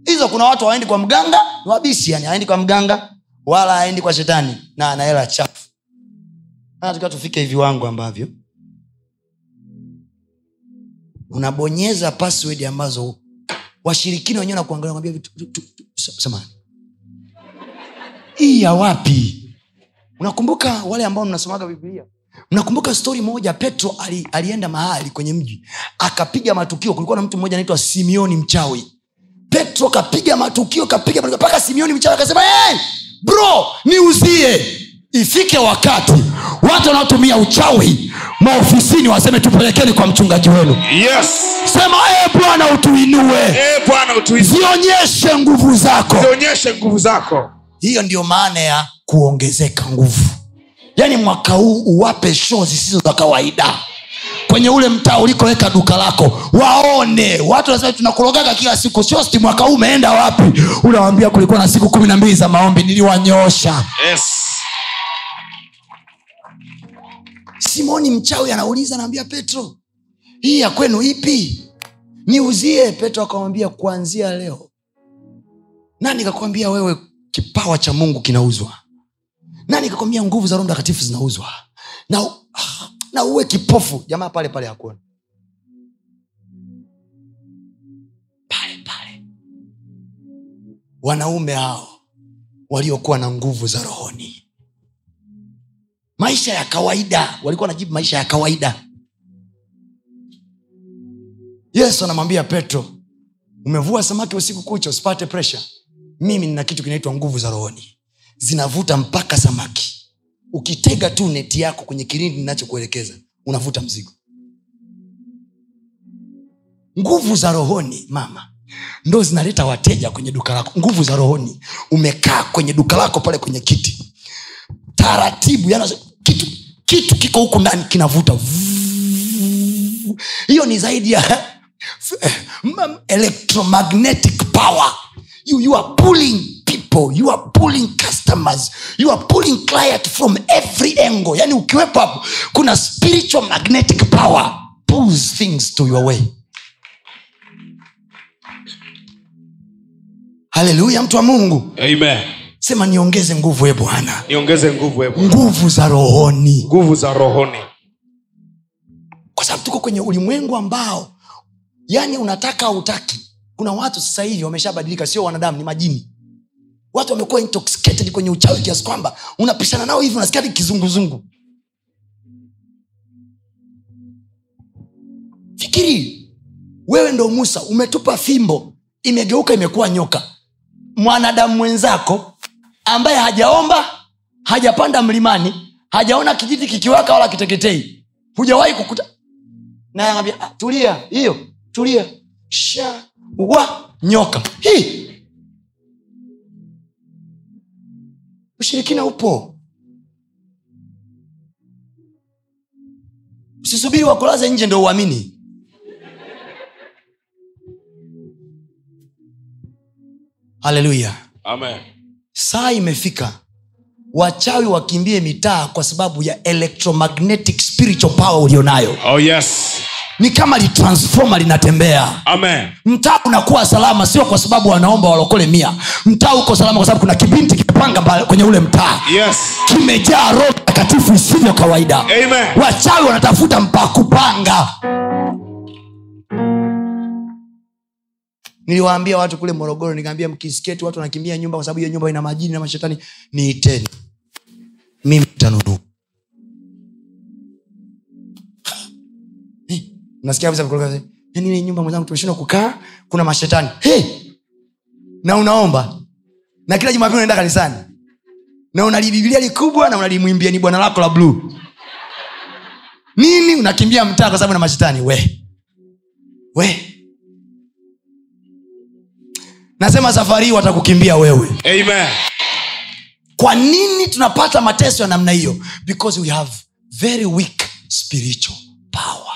Hizo kuna watu hawaendi kwa mganga ni wabisi yani haendi kwa mganga wala haendi kwa shetani na ana chafu. Natukiwa tufike viwango ambavyo unabonyeza password ambazo washirikini wenyewe na kuangalia kwambia samahani. Hii ya wapi? Unakumbuka wale ambao mnasomaga biblia? Mnakumbuka stori moja petro ali, alienda mahali kwenye mji akapiga matukio. Kulikuwa na mtu mmoja anaitwa simeoni mchawi. Petro kapiga matukio kapiga mpaka simeoni mchawi akasema hey, bro niuzie ifike wakati watu wanaotumia uchawi maofisini waseme tupelekeni kwa mchungaji wenu. Yes. Sema e bwana utuinue. Utuizi zionyeshe nguvu zako. Zionyeshe nguvu zako. Hiyo ndio maana ya kuongezeka nguvu. Yaani mwaka huu uwape shoo zisizo za kawaida. Kwenye ule mtaa ulikoweka duka lako waone. Watu wanasema tunakurogaga kila siku. Shosti mwaka huu umeenda wapi. Unawambia kulikuwa na siku kumi na mbili za maombi. Niliwanyosha yes simoni mchawi anauliza anaambia petro hii ya kwenu ipi? Niuzie petro akamwambia kuanzia leo. Nani kakwambia wewe kipawa cha mungu kinauzwa nani kakwambia nguvu za roho mtakatifu zinauzwa na, na uwe kipofu. Jamaa pale pale hakuona wanaume hao waliokuwa na nguvu za rohoni maisha ya kawaida. Walikuwa wanajibu maisha ya kawaida. Yesu anamwambia petro umevua samaki usiku kucha usipate presha mimi nina kitu kinaitwa nguvu za rohoni. Zinavuta mpaka samaki. Ukitega tu neti yako kwenye kilindi ninachokuelekeza unavuta mzigo. Nguvu za rohoni mama ndo zinaleta wateja kwenye duka lako. Nguvu za rohoni. Umekaa kwenye duka lako pale kwenye kiti. Taratibu yani kitu kitu kiko huku ndani kinavuta hiyo ni zaidi ya m- electromagnetic power. You, you are pulling people you are pulling customers you are pulling client from every angle. Yani ukiwepo hapo kuna spiritual magnetic power. Pulls things to your way. Haleluya mtu wa mungu. Amen sema niongeze nguvu e bwana. Niongeze nguvu hebu nguvu za rohoni. Nguvu za rohoni. Kwa sababu tuko kwenye ulimwengu ambao yani unataka utaki kuna watu sasa hivi wameshabadilika sio wanadamu ni majini. Watu wamekuwa intoxicated kwenye uchawi kiasi kwamba unapishana nao hivi unasikia kizunguzungu. Fikiri wewe ndo musa umetupa fimbo imegeuka imekuwa nyoka. Mwanadamu mwenzako ambaye hajaomba hajapanda mlimani hajaona kijiti kikiwaka wala kiteketei. Hujawahi kukuta. Naye anambia ah, tulia hiyo tulia. Sha wa nyoka. Hii. Ushirikina upo. Usisubiri wakulaze nje ndo uamini. Haleluya. Amen. Saa imefika. Wachawi wakimbie mitaa kwa sababu ya electromagnetic spiritual power ulionayo. Oh yes. ni kama litransfoma linatembea. Mtaa unakuwa salama sio kwa sababu wanaomba walokole mia. Mtaa uko salama kwa sababu kuna kibinti kimepanga kwenye ule mtaa. Yes. kimejaa roho takatifu isivyo kawaida. Amen. wachawi wanatafuta mpakupanga niliwaambia watu kule morogoro nikaambia mkisketi watu wanakimbia nyumba kwa sababu hiyo nyumba ina majini na mashetani niiteni. Mimi tanunua yaani nyumba mwenzangu tumeshindwa kukaa kuna mashetani. Hey! na unaomba. Na kila jumapili unaenda kanisani. Na unalibibilia likubwa na unalimwimbia ni bwana lako la bluu. Nini? Unakimbia mtaa kwa sababu na mashetani. We. We nasema safari hii watakukimbia wewe. Amen. kwa nini tunapata mateso ya namna hiyo? Because we have very weak spiritual power.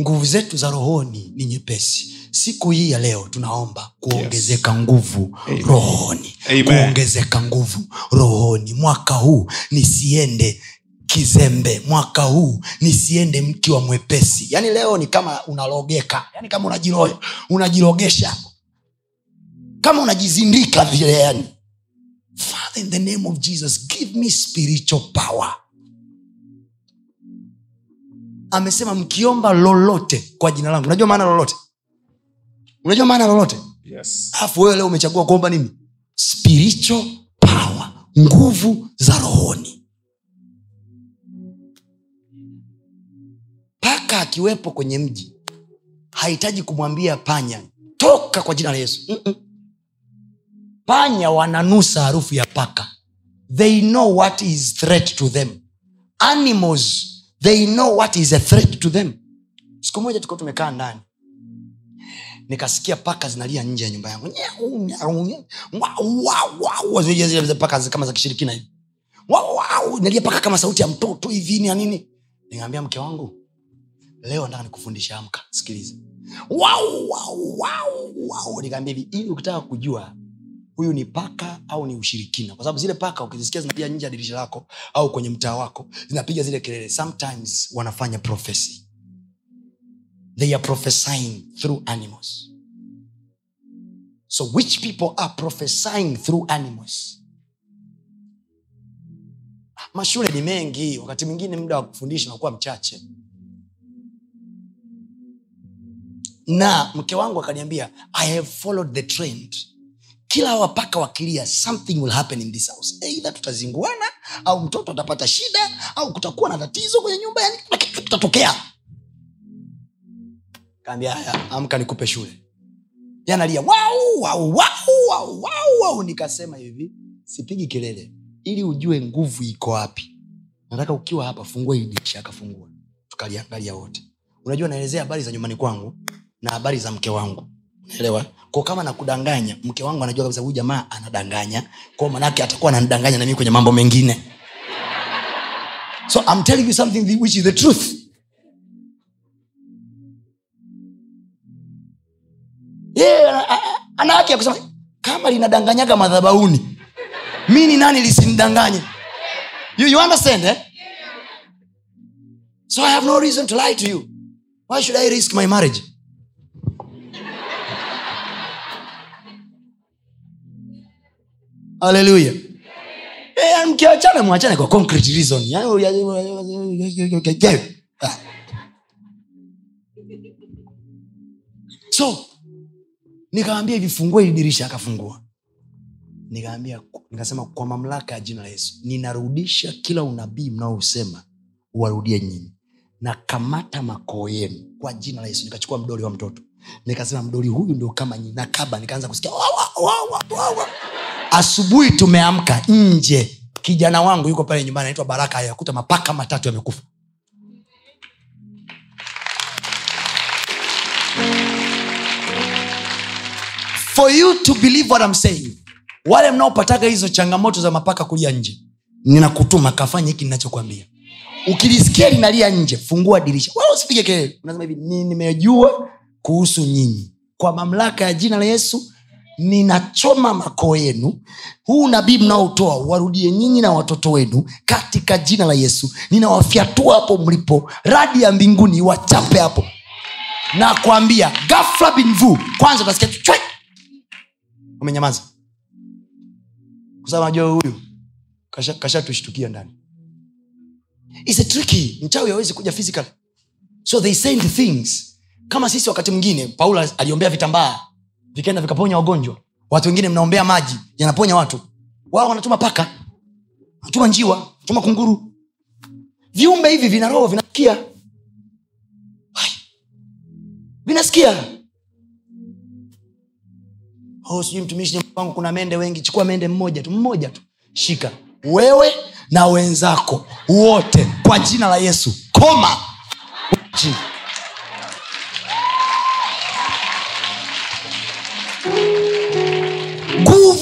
Nguvu zetu za rohoni ni nyepesi. Siku hii ya leo tunaomba kuongezeka nguvu rohoni. Amen. kuongezeka nguvu rohoni. Mwaka huu nisiende kizembe. Mwaka huu nisiende mkiwa mwepesi. Yaani leo ni kama unalogeka. Yaani kama unajiro, unajirogesha kama unajizindika vile yani. Father in the name of jesus give me spiritual power. Amesema mkiomba lolote kwa jina langu. Unajua maana lolote? Unajua maana lolote? Yes. alafu wewe leo umechagua kuomba nini? Spiritual power nguvu za rohoni. Paka akiwepo kwenye mji hahitaji kumwambia panya toka kwa jina la yesu. Mm-mm. Panya wananusa harufu ya paka. They know what is threat to them. Animals they know what is a threat to them. Siku moja tuko tumekaa ndani. Nikasikia paka zinalia nje ya nyumba yangu. Paka kama za kishirikina hivi. Nalia paka kama sauti ya mtoto hivi na nini? Nikaambia mke wangu leo nataka nikufundisha amka sikiliza. Wow, wow, wow, wow. nikaambia hivi ili ukitaka kujua huyu ni paka au ni ushirikina? Kwa sababu zile paka ukizisikia zinapiga nje ya dirisha lako au kwenye mtaa wako zinapiga zile kelele. Sometimes wanafanya prophecy. They are prophesying through animals. So which people are prophesying through animals? Mashule ni mengi. Wakati mwingine muda wa kufundisha nakuwa mchache. Na mke wangu akaniambia i have followed the trend kila wapaka wakilia something will happen in this house. Eidha tutazinguana au mtoto atapata shida au kutakuwa na tatizo kwenye nyumba yani haya amka nikupe shule. Yanalia nikasema hivi sipigi kelele ili ujue nguvu iko wapi. Nataka ukiwa hapa fungua akafungua. Tukaliangalia wote. Unajua naelezea habari za nyumbani kwangu na habari za mke wangu unaelewa? Ko kama nakudanganya mke wangu anajua kabisa huyu jamaa anadanganya. Kwao manake atakuwa ananidanganya na kwenye mambo mengine. So I'm telling you something which is the truth. A- ana haki ya kusema kama linadanganyaga madhabauni mi ni nani lisinidanganye? You, you understand eh? so i have no reason to lie to you. Why should i risk my marriage haleluya Eh, mkiachana mwachane kwa concrete reason Yaani, ah. so nikawambia hivi fungua dirisha akafungua nikaambia nikasema kwa mamlaka ya jina la yesu ninarudisha kila unabii mnaousema uwarudie nyinyi nakamata makoo yenu kwa jina la yesu nikachukua mdoli wa mtoto nikasema mdoli huyu ndio kama nyinyi nakaba nikaanza kusikia wawa, wawa, wa, wa, wa, wa. Asubuhi tumeamka nje. Kijana wangu yuko pale nyumbani anaitwa baraka ayakuta mapaka matatu yamekufa. For you to believe what I'm saying wale mnaopataga hizo changamoto za mapaka kulia nje ninakutuma kafanya hiki ninachokwambia ukilisikia linalia nje fungua dirisha. Usipige kelele. Unasema hivi nimejua kuhusu nyinyi. Kwa mamlaka ya jina la yesu ninachoma makoo yenu. Huu nabii mnaotoa warudie nyinyi na watoto wenu katika jina la yesu. Ninawafyatua hapo mlipo. Radi ya mbinguni wachape hapo. Na kuambia gafla binvu kwanza utasikia chwe umenyamaza. Kusema najua huyu kasha- ndani. Is a tricky mchawi awezi kuja physical so they send things. Kama sisi wakati mwingine paulo aliombea vitambaa vikaenda vikaponya wagonjwa. Watu wengine mnaombea maji yanaponya watu. Wao wanatuma paka wanatuma njiwa wanatuma kunguru. Viumbe hivi vina roho vinasikia. Vinasikia. Oh, sijui mtumishi wangu kuna mende wengi. Chukua mende mmoja tu mmoja tu. Shika. Wewe na wenzako wote kwa jina la yesu. Koma. Chini.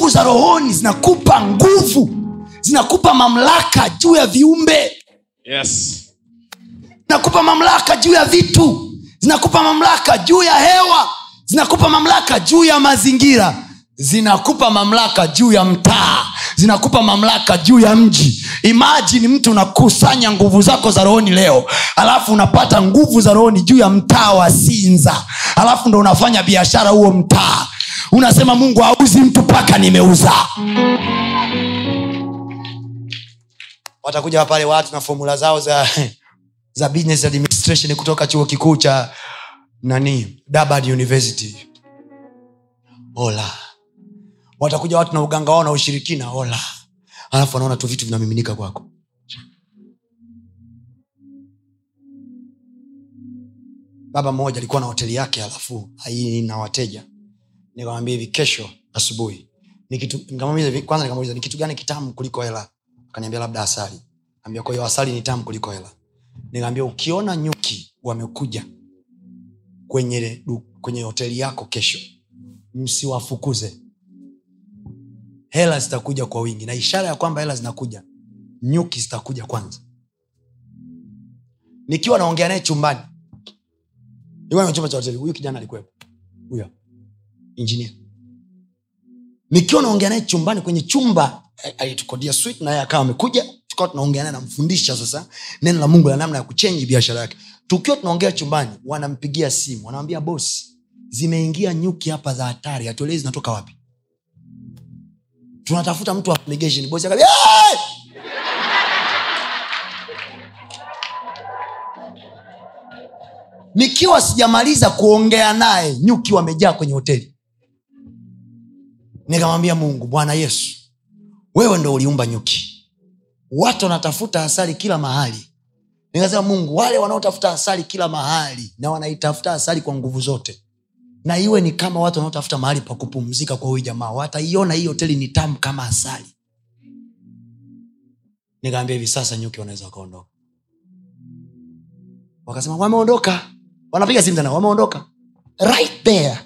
Nguvu za rohoni zinakupa nguvu zinakupa mamlaka juu ya viumbe. Yes. Zinakupa mamlaka juu ya vitu zinakupa mamlaka juu ya hewa zinakupa mamlaka juu ya mazingira zinakupa mamlaka juu ya mtaa zinakupa mamlaka juu ya mji. Imajini mtu unakusanya nguvu zako za rohoni leo alafu unapata nguvu za rohoni juu ya mtaa wa sinza alafu ndo unafanya biashara huo mtaa. Unasema mungu auzi mtu mpaka nimeuza. Watakuja pale watu na fomula zao za za business administration kutoka chuo kikuu cha nani? University. Ola watakuja watu na uganga wao na ushirikina ola alafu wanaona tu vitu vinamiminika kwako. Baba mmoja alikuwa na hoteli yake alafu na wateja. Nikamwambia hivi kesho asubuhi. Kwanza nikamuuliza ni kitu gani kitamu kuliko hela? Akaniambia labda asali. Ambia kwa asali ni tamu kuliko hela. Nikaambia ukiona nyuki wamekuja kwenye, kwenye hoteli yako kesho msiwafukuze hela zitakuja kwa wingi. Na ishara ya kwamba hela zinakuja nyuki zitakuja kwanza. Nikiwa naongea naye chumbani chumba cha hoteli huyu kijana alikuwepo. Huyo injinia nikiwa naongea naye chumbani kwenye chumba alitukodia swit naye akawa amekuja tukawa tunaongea naye namfundisha sasa neno la mungu la namna ya kuchenji biashara yake. Tukiwa tunaongea chumbani wanampigia simu wanamwambia bosi zimeingia nyuki hapa za hatari hatuelei zinatoka wapi tunatafuta mtu bosi akabia nikiwa sijamaliza kuongea naye nyuki wamejaa kwenye hoteli. Nikamwambia mungu bwana yesu wewe ndo uliumba nyuki. Watu wanatafuta asali kila mahali. Nikasema mungu wale wanaotafuta asali kila mahali na wanaitafuta asali kwa nguvu zote na iwe ni kama watu wanaotafuta mahali pa kupumzika kwa huyu jamaa. Wataiona hii hoteli ni tamu kama asali. Nikaambia hivi sasa nyuki wanaweza wakaondoka wakasema wameondoka. Wanapiga simu tena wameondoka. Right there.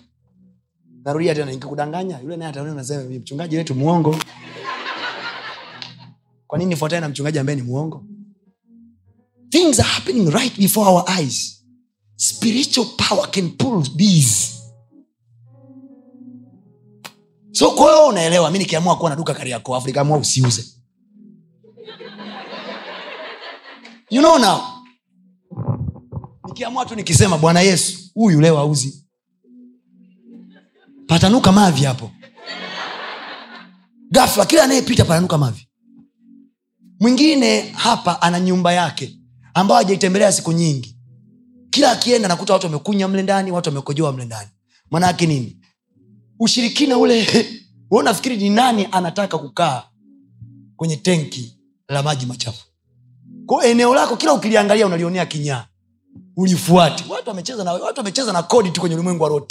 Narudia tena nikikudanganya yule naye ataona nasema mchungaji wetu muongo kwa nini nifuatane na mchungaji ambaye ni muongo things are happening right before our eyes. Spiritual power can pull bees so kwa unaelewa mi nikiamua kuwa na duka kariako afu nikaamua usiuze. You know now. Nikiamua tu nikisema bwana yesu huyu leo auzi patanuka mavi hapo. Gafla kila anayepita patanuka mavi. Mwingine hapa ana nyumba yake ambayo hajaitembelea siku nyingi. Kila akienda nakuta watu wamekunya mle ndani watu wamekojoa mle ndani. Maanaake nini ushirikina ule. Unafikiri ni nani anataka kukaa kwenye tenki la maji machafu? Kwao eneo lako kila ukiliangalia unalionea kinyaa. Ulifuati watu wamecheza na watu wamecheza na kodi tu kwenye ulimwengu wa roho.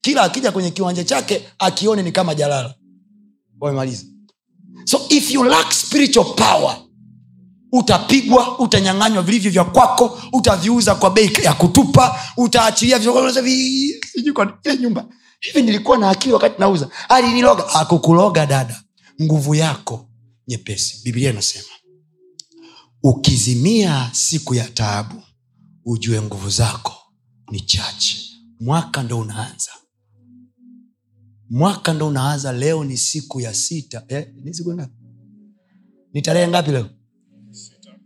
Kila akija kwenye kiwanja chake akione ni kama jalala. Wamemaliza. So if you lack spiritual power utapigwa utanyanganywa vilivyo vya kwako utaviuza kwa bei ya kutupa utaachilia ile nyumba hivi nilikuwa na akili wakati nauza? Aliniloga akukuloga dada. Nguvu yako nyepesi. Biblia inasema ukizimia siku ya taabu ujue nguvu zako ni chache. Mwaka ndo unaanza. Mwaka ndo unaanza. Leo ni siku ya sita. Eh, ni tarehe ngapi leo?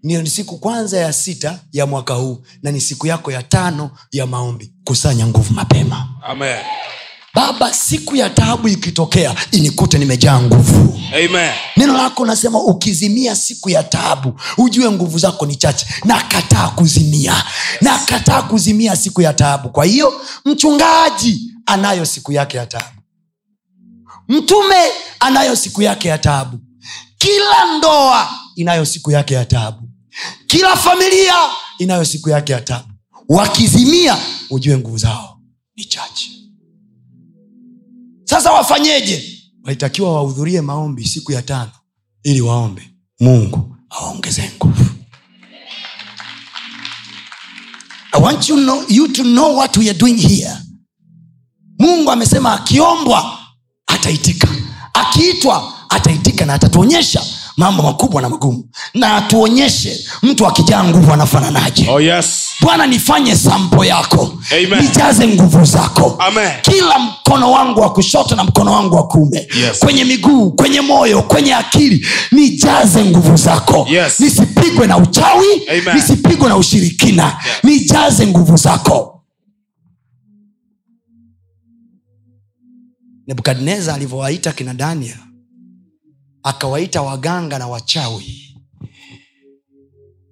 Ni ni siku kwanza ya sita ya mwaka huu na ni siku yako ya tano ya maombi. Kusanya nguvu mapema. Amen. Baba siku ya taabu ikitokea inikute nimejaa nguvu. Amen. neno lako nasema ukizimia siku ya taabu ujue nguvu zako ni chache. Nakataa kuzimia. Nakataa kuzimia siku ya taabu. Kwa hiyo mchungaji anayo siku yake ya taabu. Mtume anayo siku yake ya taabu. Kila ndoa inayo siku yake ya taabu. Kila familia inayo siku yake ya taabu. Wakizimia ujue nguvu zao ni chache sasa wafanyeje? Walitakiwa wahudhurie maombi siku ya tano ili waombe. Mungu awaongezee nguvu. I want you, know, you to know what we are doing here. Mungu amesema akiombwa ataitika. Akiitwa ataitika na atatuonyesha mambo makubwa na magumu. Na atuonyeshe mtu akijaa nguvu anafananaje. Oh yes. Bwana nifanye sampo yako Amen. nijaze nguvu zako Amen. kila mkono wangu wa kushoto na mkono wangu wa kuume Yes. kwenye miguu kwenye moyo kwenye akili nijaze nguvu zako Yes. nisipigwe na uchawi Amen. nisipigwe na ushirikina nijaze nguvu zako nebukadneza alivyowaita kina daniel akawaita waganga na wachawi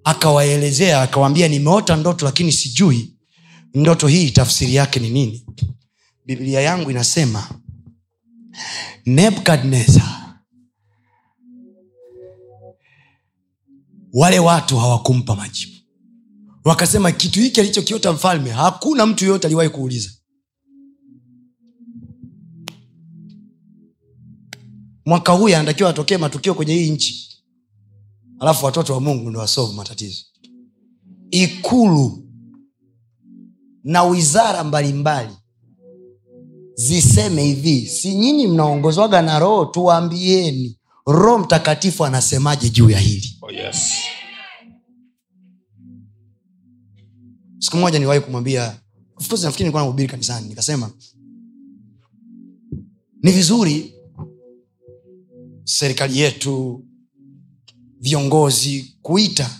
akawaelezea akawaambia nimeota ndoto lakini sijui ndoto hii tafsiri yake ni nini. Biblia yangu inasema nebukadnezar wale watu hawakumpa majibu. Wakasema kitu hiki alichokiota mfalme hakuna mtu yoyote aliwahi kuuliza. Mwaka huyu anatakiwa atokee matukio kwenye hii nchi alafu watoto wa mungu ndo wasovu matatizo. Ikulu na wizara mbalimbali ziseme hivi si nyinyi mnaongozwaga na roho tuwaambieni roho mtakatifu anasemaje juu ya hili? Oh yes. siku moja niwahi kumwambia of course nafikiri nilikuwa nahubiri kanisani nikasema ni vizuri serikali yetu viongozi kuita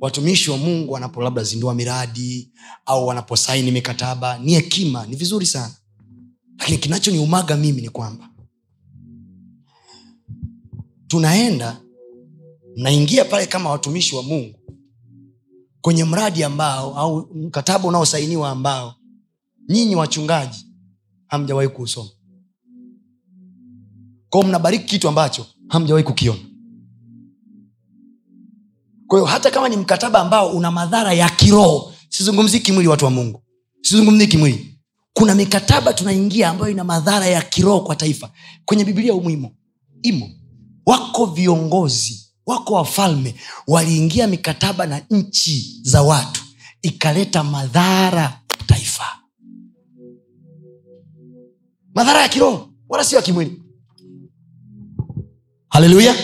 watumishi wa mungu wanapo labda zindua miradi au wanaposaini mikataba ni hekima ni vizuri sana. Lakini kinachoniumaga mimi ni kwamba tunaenda mnaingia pale kama watumishi wa mungu kwenye mradi ambao au mkataba unaosainiwa ambao nyinyi wachungaji hamjawahi kuusoma. Kwao mnabariki kitu ambacho hamjawahi kukiona kwa hiyo hata kama ni mkataba ambao una madhara ya kiroho sizungumzii kimwili watu wa mungu. Sizungumzii kimwili. Kuna mikataba tunaingia ambayo ina madhara ya kiroho kwa taifa. Kwenye biblia umuhimu imo. Wako viongozi wako wafalme waliingia mikataba na nchi za watu ikaleta madhara taifa. Madhara ya kiroho wala sio ya kimwili. Haleluya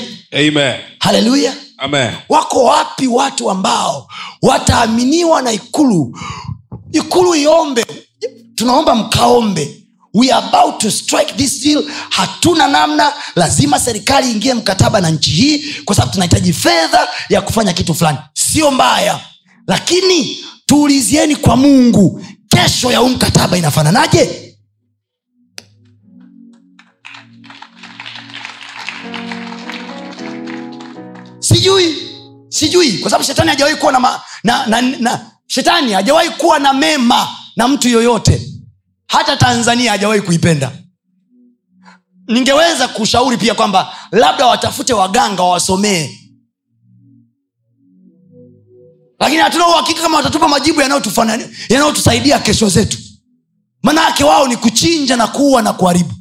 haleluya Amen. wako wapi watu ambao wataaminiwa na ikulu? Ikulu iombe. Tunaomba mkaombe. We are about to strike this deal. Hatuna namna. Lazima serikali ingie mkataba na nchi hii kwa sababu tunahitaji fedha ya kufanya kitu fulani. Sio mbaya. Lakini tuulizieni kwa mungu kesho ya huu mkataba inafananaje sijui sijui kwa sababu shetani hajawahi kuwa na, ma, na, na, na shetani hajawahi kuwa na mema na mtu yoyote. Hata tanzania hajawahi kuipenda. Ningeweza kushauri pia kwamba labda watafute waganga wawasomee. Lakini hatuna uhakika kama watatupa majibu yanayotusaidia kesho zetu. Maanaake wao ni kuchinja na kuua na kuharibu.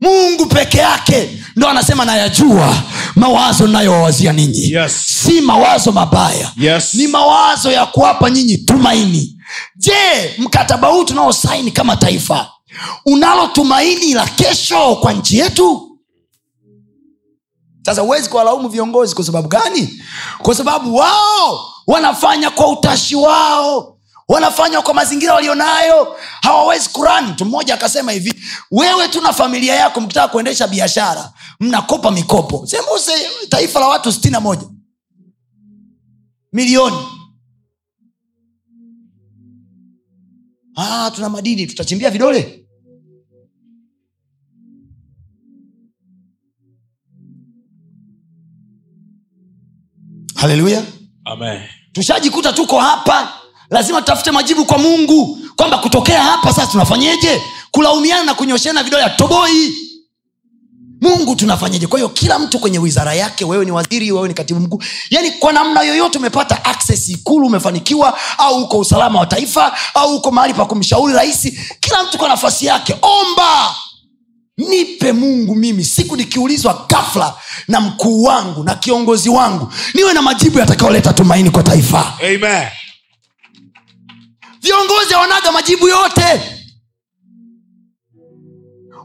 Mungu peke yake ndo anasema nayajua mawazo nayowawazia ninyi. Yes. si mawazo mabaya. Yes. ni mawazo ya kuwapa nyinyi tumaini. Je mkataba huu tunaosaini kama taifa unalo tumaini la kesho kwa nchi yetu? Sasa huwezi kuwalaumu viongozi kwa sababu gani? Kwa sababu wao wanafanya kwa utashi wao wanafanya kwa mazingira walionayo. Hawawezi kurani. Mtu mmoja akasema hivi wewe tu na familia yako mkitaka kuendesha biashara mnakopa mikopo. Sembuse taifa la watu sitini na moja. Milioni. Ah, tuna madini tutachimbia vidole. Haleluya tushajikuta tuko hapa lazima tutafute majibu kwa mungu kwamba kutokea hapa sasa tunafanyeje? Kulaumiana na kunyoshana vidole atoboi mungu tunafanyeje? Kwa hiyo kila mtu kwenye wizara yake wewe ni waziri wewe ni katibu mkuu yaani kwa namna yoyote umepata access ikulu umefanikiwa au uko usalama wa taifa au uko mahali pa kumshauri rahisi kila mtu kwa nafasi yake. Omba! Nipe mungu mimi siku nikiulizwa gafla na mkuu wangu na kiongozi wangu niwe na majibu yatakayoleta tumaini kwa taifa. Amen. Viongozi hawanaga majibu yote.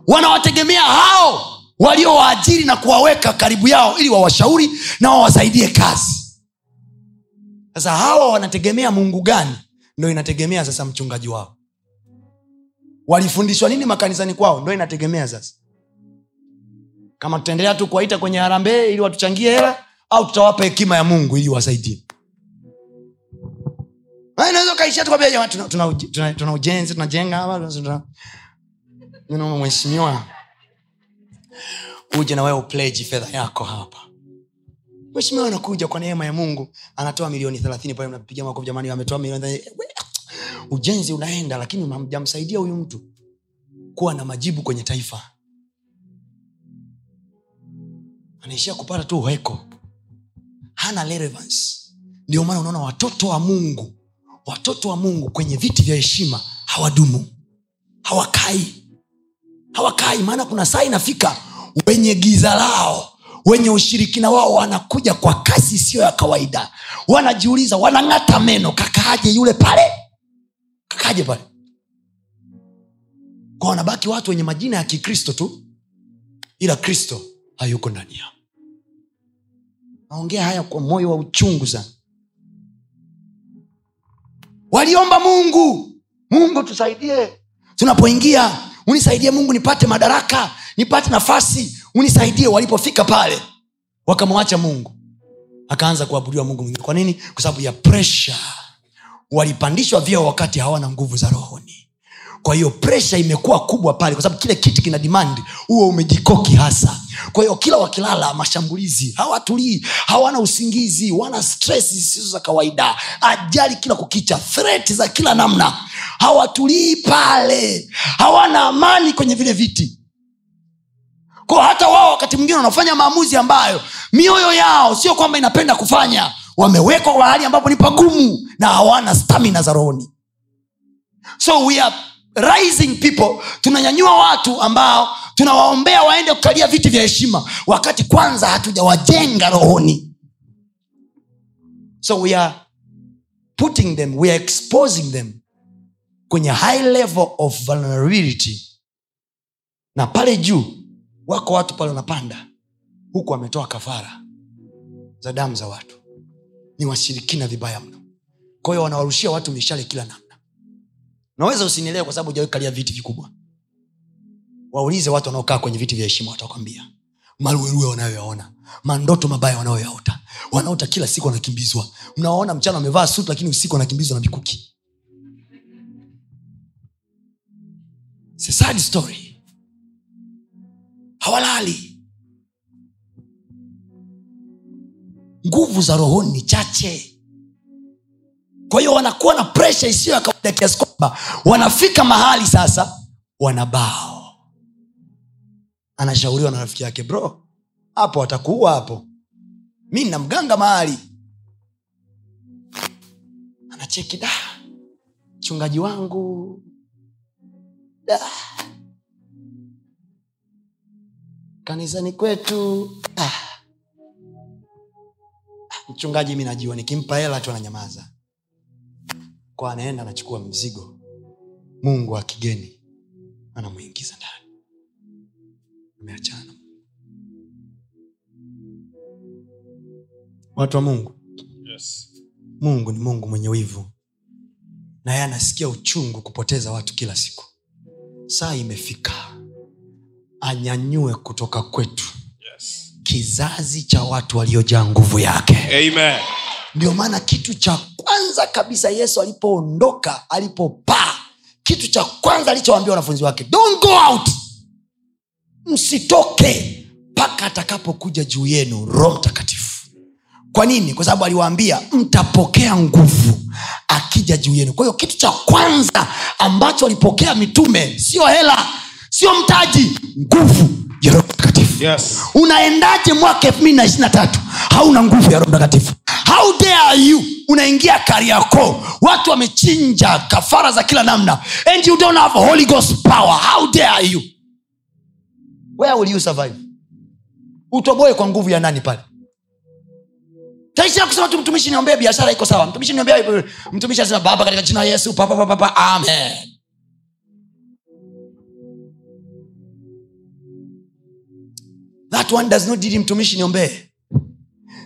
Wanawategemea hao waliowaajiri na kuwaweka karibu yao ili wawashauri na wawasaidie kazi. Sasa hawa wanategemea mungu gani? Ndo inategemea sasa mchungaji wao. Walifundishwa nini makanisani kwao? Ndo inategemea sasa. Kama tutaendelea tu kuwaita kwenye harambee ili watuchangie hela au tutawapa hekima ya mungu ili wasaidie Inaweza ukaishia tukwambia tuna, tuna, tuna, tuna ujenzi tunajenga hapa tuna- uje na wewe fedha yako hapa. Mheshimiwa anakuja kwa neema ya mungu anatoa milioni thelathini pale mnapiga makofi jamani ametoa milioni ujenzi unaenda lakini hamjamsaidia huyu mtu kuwa na majibu kwenye taifa. Anaishia kupata tu uheko hana relevance. Ndio maana unaona watoto wa mungu watoto wa mungu kwenye viti vya heshima hawadumu. Hawakai. Hawakai maana kuna saa inafika wenye giza lao wenye ushirikina wao wanakuja kwa kasi isiyo ya kawaida. Wanajiuliza wanang'ata meno kakaaje yule pale? Kakaaje pale? Kwa wanabaki watu wenye majina ya kikristo tu ila kristo hayuko ndani yao. Naongea haya kwa moyo wa uchungu sana waliomba mungu. Mungu tusaidie. Tunapoingia unisaidie mungu nipate madaraka nipate nafasi unisaidie walipofika pale. Wakamwacha mungu. Akaanza kuabudiwa mungu mwingine kwa nini? Kwa sababu ya presha walipandishwa vyeo wakati hawana nguvu za rohoni. Kwa hiyo presha imekuwa kubwa pale kwa sababu kile kiti kina dimandi huo umejikoki hasa kwa hiyo kila wakilala mashambulizi hawatulii hawana usingizi wana stress zisizo za kawaida. Ajali kila kukicha threat za kila namna. Hawatulii pale. Hawana amani kwenye vile viti. Kwa hata wao wakati mwingine wanafanya maamuzi ambayo mioyo yao sio kwamba inapenda kufanya. Wamewekwa mahali ambapo ni pagumu na hawana stamina za rohoni. So we are rising people. Tunanyanyua watu ambao tunawaombea waende kukalia viti vya heshima wakati kwanza hatujawajenga rohoni. So we are putting them we are exposing them kwenye high level of vulnerability. Na pale juu wako watu pale wanapanda. Huku wametoa kafara za damu za watu. Ni washirikina vibaya mno. Kwa hiyo wanawarushia watu mishale kila namna. Naweza usinielewe kwa sababu ujawekalia viti vikubwa waulize watu wanaokaa kwenye viti vya heshima watakwambia maruerue wanayoyaona mandoto mabaya wanayoyaota wanaota kila siku wanakimbizwa. Mnawaona mchana wamevaa suti lakini usiku wanakimbizwa na mikuki. Story. Hawalali. Nguvu za rohoni ni chache. Kwa hiyo wanakuwa na presha isiyo ya kawaida kiasi kwamba wanafika mahali sasa wanabao anashauriwa na rafiki yake bro hapo atakuua hapo. Mi na mganga mahali. Anacheki da mchungaji wangu. Da. Kanisani kwetu. Mchungaji mi najua nikimpa hela tu ananyamaza. Kwa anaenda anachukua mzigo. Mungu wa kigeni anamwingiza ndani ameachana watu wa mungu. Yes. mungu ni mungu mwenye wivu. Na yeye anasikia uchungu kupoteza watu kila siku. Saa imefika. Anyanyue kutoka kwetu. Yes. kizazi cha watu waliojaa nguvu yake. Amen. ndio maana kitu cha kwanza kabisa yesu alipoondoka alipopaa kitu cha kwanza alichowambia wanafunzi wake don't go out msitoke mpaka atakapokuja juu yenu roho mtakatifu. Kwa nini? Kwa sababu aliwaambia mtapokea nguvu akija juu yenu. Kwa hiyo kitu cha kwanza ambacho walipokea mitume sio hela sio mtaji nguvu ya roho mtakatifu. Yes. unaendaje mwaka elfu mbili na ishiri na tatu? Hauna nguvu ya roho mtakatifu. How dare you? Unaingia kariako watu wamechinja kafara za kila namna. And you don't have holy ghost power. How dare you where will you survive? Utoboe kwa nguvu ya nani pale? Taishia kusema tu mtumishi niombee biashara iko sawa. Mtumishi niombee mtumishi anasema baba katika jina yesu papa papa papa amen. That one does not need mtumishi niombee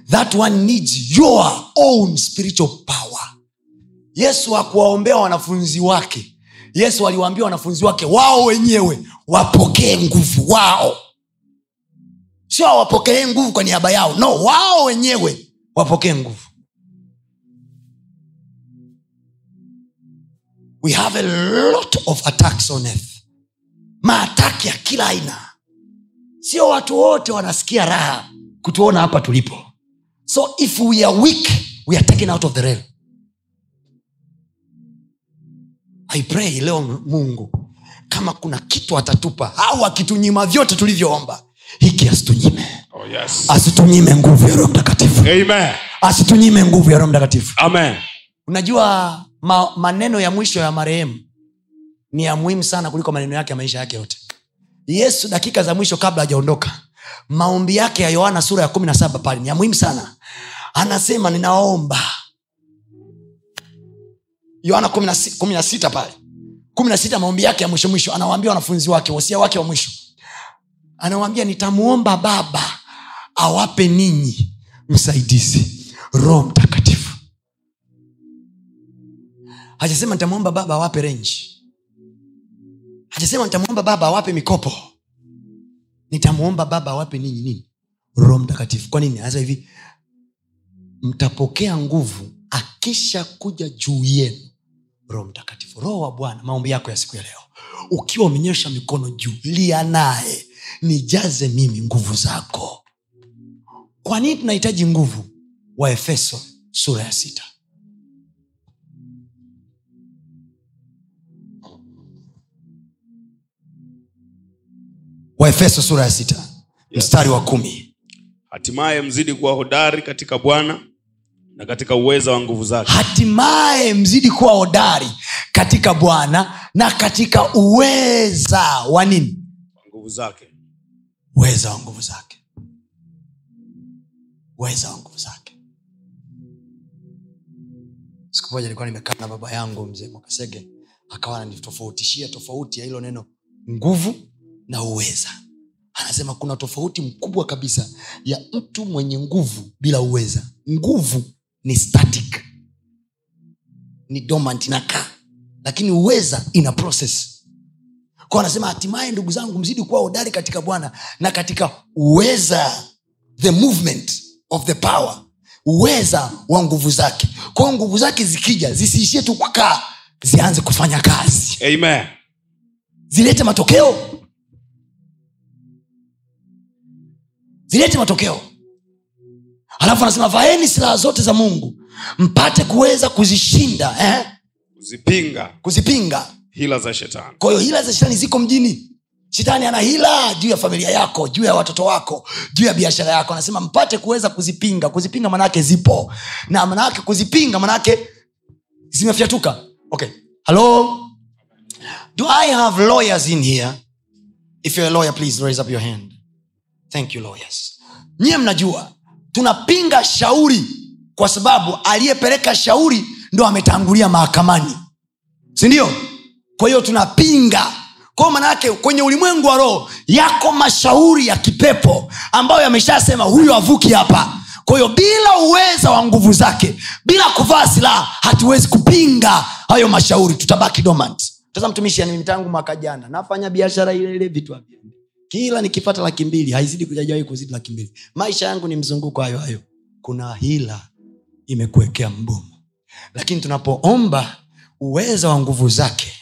that one needs your own spiritual power. Yesu akuwaombea wanafunzi wake yesu aliwaambia wanafunzi wake wao wenyewe wapokee nguvu wao. Sio wapokelee nguvu kwa niaba yao. No wao wenyewe wapokee nguvu. We have a lot of attacks on earth. Maataki ya kila aina. Sio watu wote wanasikia raha kutuona hapa tulipo. So if we are weak we are taken out of the rail i pray leo mungu kama kuna kitu atatupa au akitunyima vyote tulivyoomba hiki asitunyime. Oh, yes. asitunyime nguvu ya roho mtakatifu. Asitunyime nguvu ya roho mtakatifu. Amen. unajua ma, maneno ya mwisho ya marehemu ni ya muhimu sana kuliko maneno yake ya maisha yake yote. Yesu dakika za mwisho kabla hajaondoka maombi yake ya yohana sura ya kumi na saba pale ni ya muhimu sana. Anasema ninaomba yohana kumi na sita pale. Kumi na sita maombi yake ya mwisho mwisho. Anawaambia wanafunzi wake wasia wake wa mwisho. Anawaambia nitamwomba baba awape ninyi msaidizi roho mtakatifu. Hajasema nitamwomba baba awape renji hajasema nitamwomba baba awape mikopo. Nitamwomba baba awape ninyi nini? Roho mtakatifu. Kwa nini? Anasema hivi mtapokea nguvu akisha kuja juu yenu roho mtakatifu roho wa bwana maombi yako ya siku ya leo. Ukiwa umenyesha mikono juu lia naye nijaze mimi nguvu zako. Kwa nini tunahitaji nguvu? Wa efeso sura ya sita. Waefeso sura ya sita mstari wa kumi. Hatimaye mzidi kuwa hodari katika bwana na katika uweza wa nguvu zake. Hatimaye mzidi kuwa hodari katika bwana na katika uweza wa nini? Nguvu zake. Uweza wa nguvu zake. Uweza wa nguvu zake. Siku moja nilikuwa nimekaa na baba yangu mzee mwakasege akawa ananitofautishia tofauti ya hilo neno nguvu na uweza. Anasema kuna tofauti mkubwa kabisa ya mtu mwenye nguvu bila uweza. Nguvu ni static. Ni dormant inakaa. Lakini uweza ina process. Kwa anasema hatimaye ndugu zangu mzidi kuwa hodari katika bwana na katika uweza the movement of the power uweza wa nguvu zake. Kwao nguvu zake zikija zisiishie tu kukaa zianze kufanya kazi. Amen. Zilete matokeo. Zilete matokeo alafu anasema vaeni silaha zote za mungu mpate kuweza kuzishinda eh? kuzipinga. Kuzipinga. Hila za shetani. Kwa hiyo hila za shetani ziko mjini. Shetani ana hila juu ya familia yako juu ya watoto wako juu ya biashara yako. Anasema mpate kuweza kuzipinga. Kuzipinga manaake zipo. Na manaake kuzipinga manaake zimefyatuka. Okay. Hello? Do i have lawyers in here? If you're a lawyer please raise up your hand. Thank you lawyers. Nyiye mnajua tunapinga shauri kwa sababu aliyepeleka shauri ndo ametangulia mahakamani. Sindio kwa hiyo tunapinga. Kwao manaake kwenye ulimwengu wa roho yako mashauri ya kipepo ambayo yameshasema huyo avuki hapa. Kwa hiyo bila uweza wa nguvu zake bila kuvaa silaha hatuwezi kupinga hayo mashauri. Tutabaki dormant. Sasa mtumishi yani tangu mwaka jana nafanya biashara ile ile vitu haviendi kila nikipata laki mbili haizidi kujajawai kuzidi laki mbili. Maisha yangu ni mzunguko hayo hayo. Kuna hila imekuwekea mbomo. Lakini tunapoomba uweza wa nguvu zake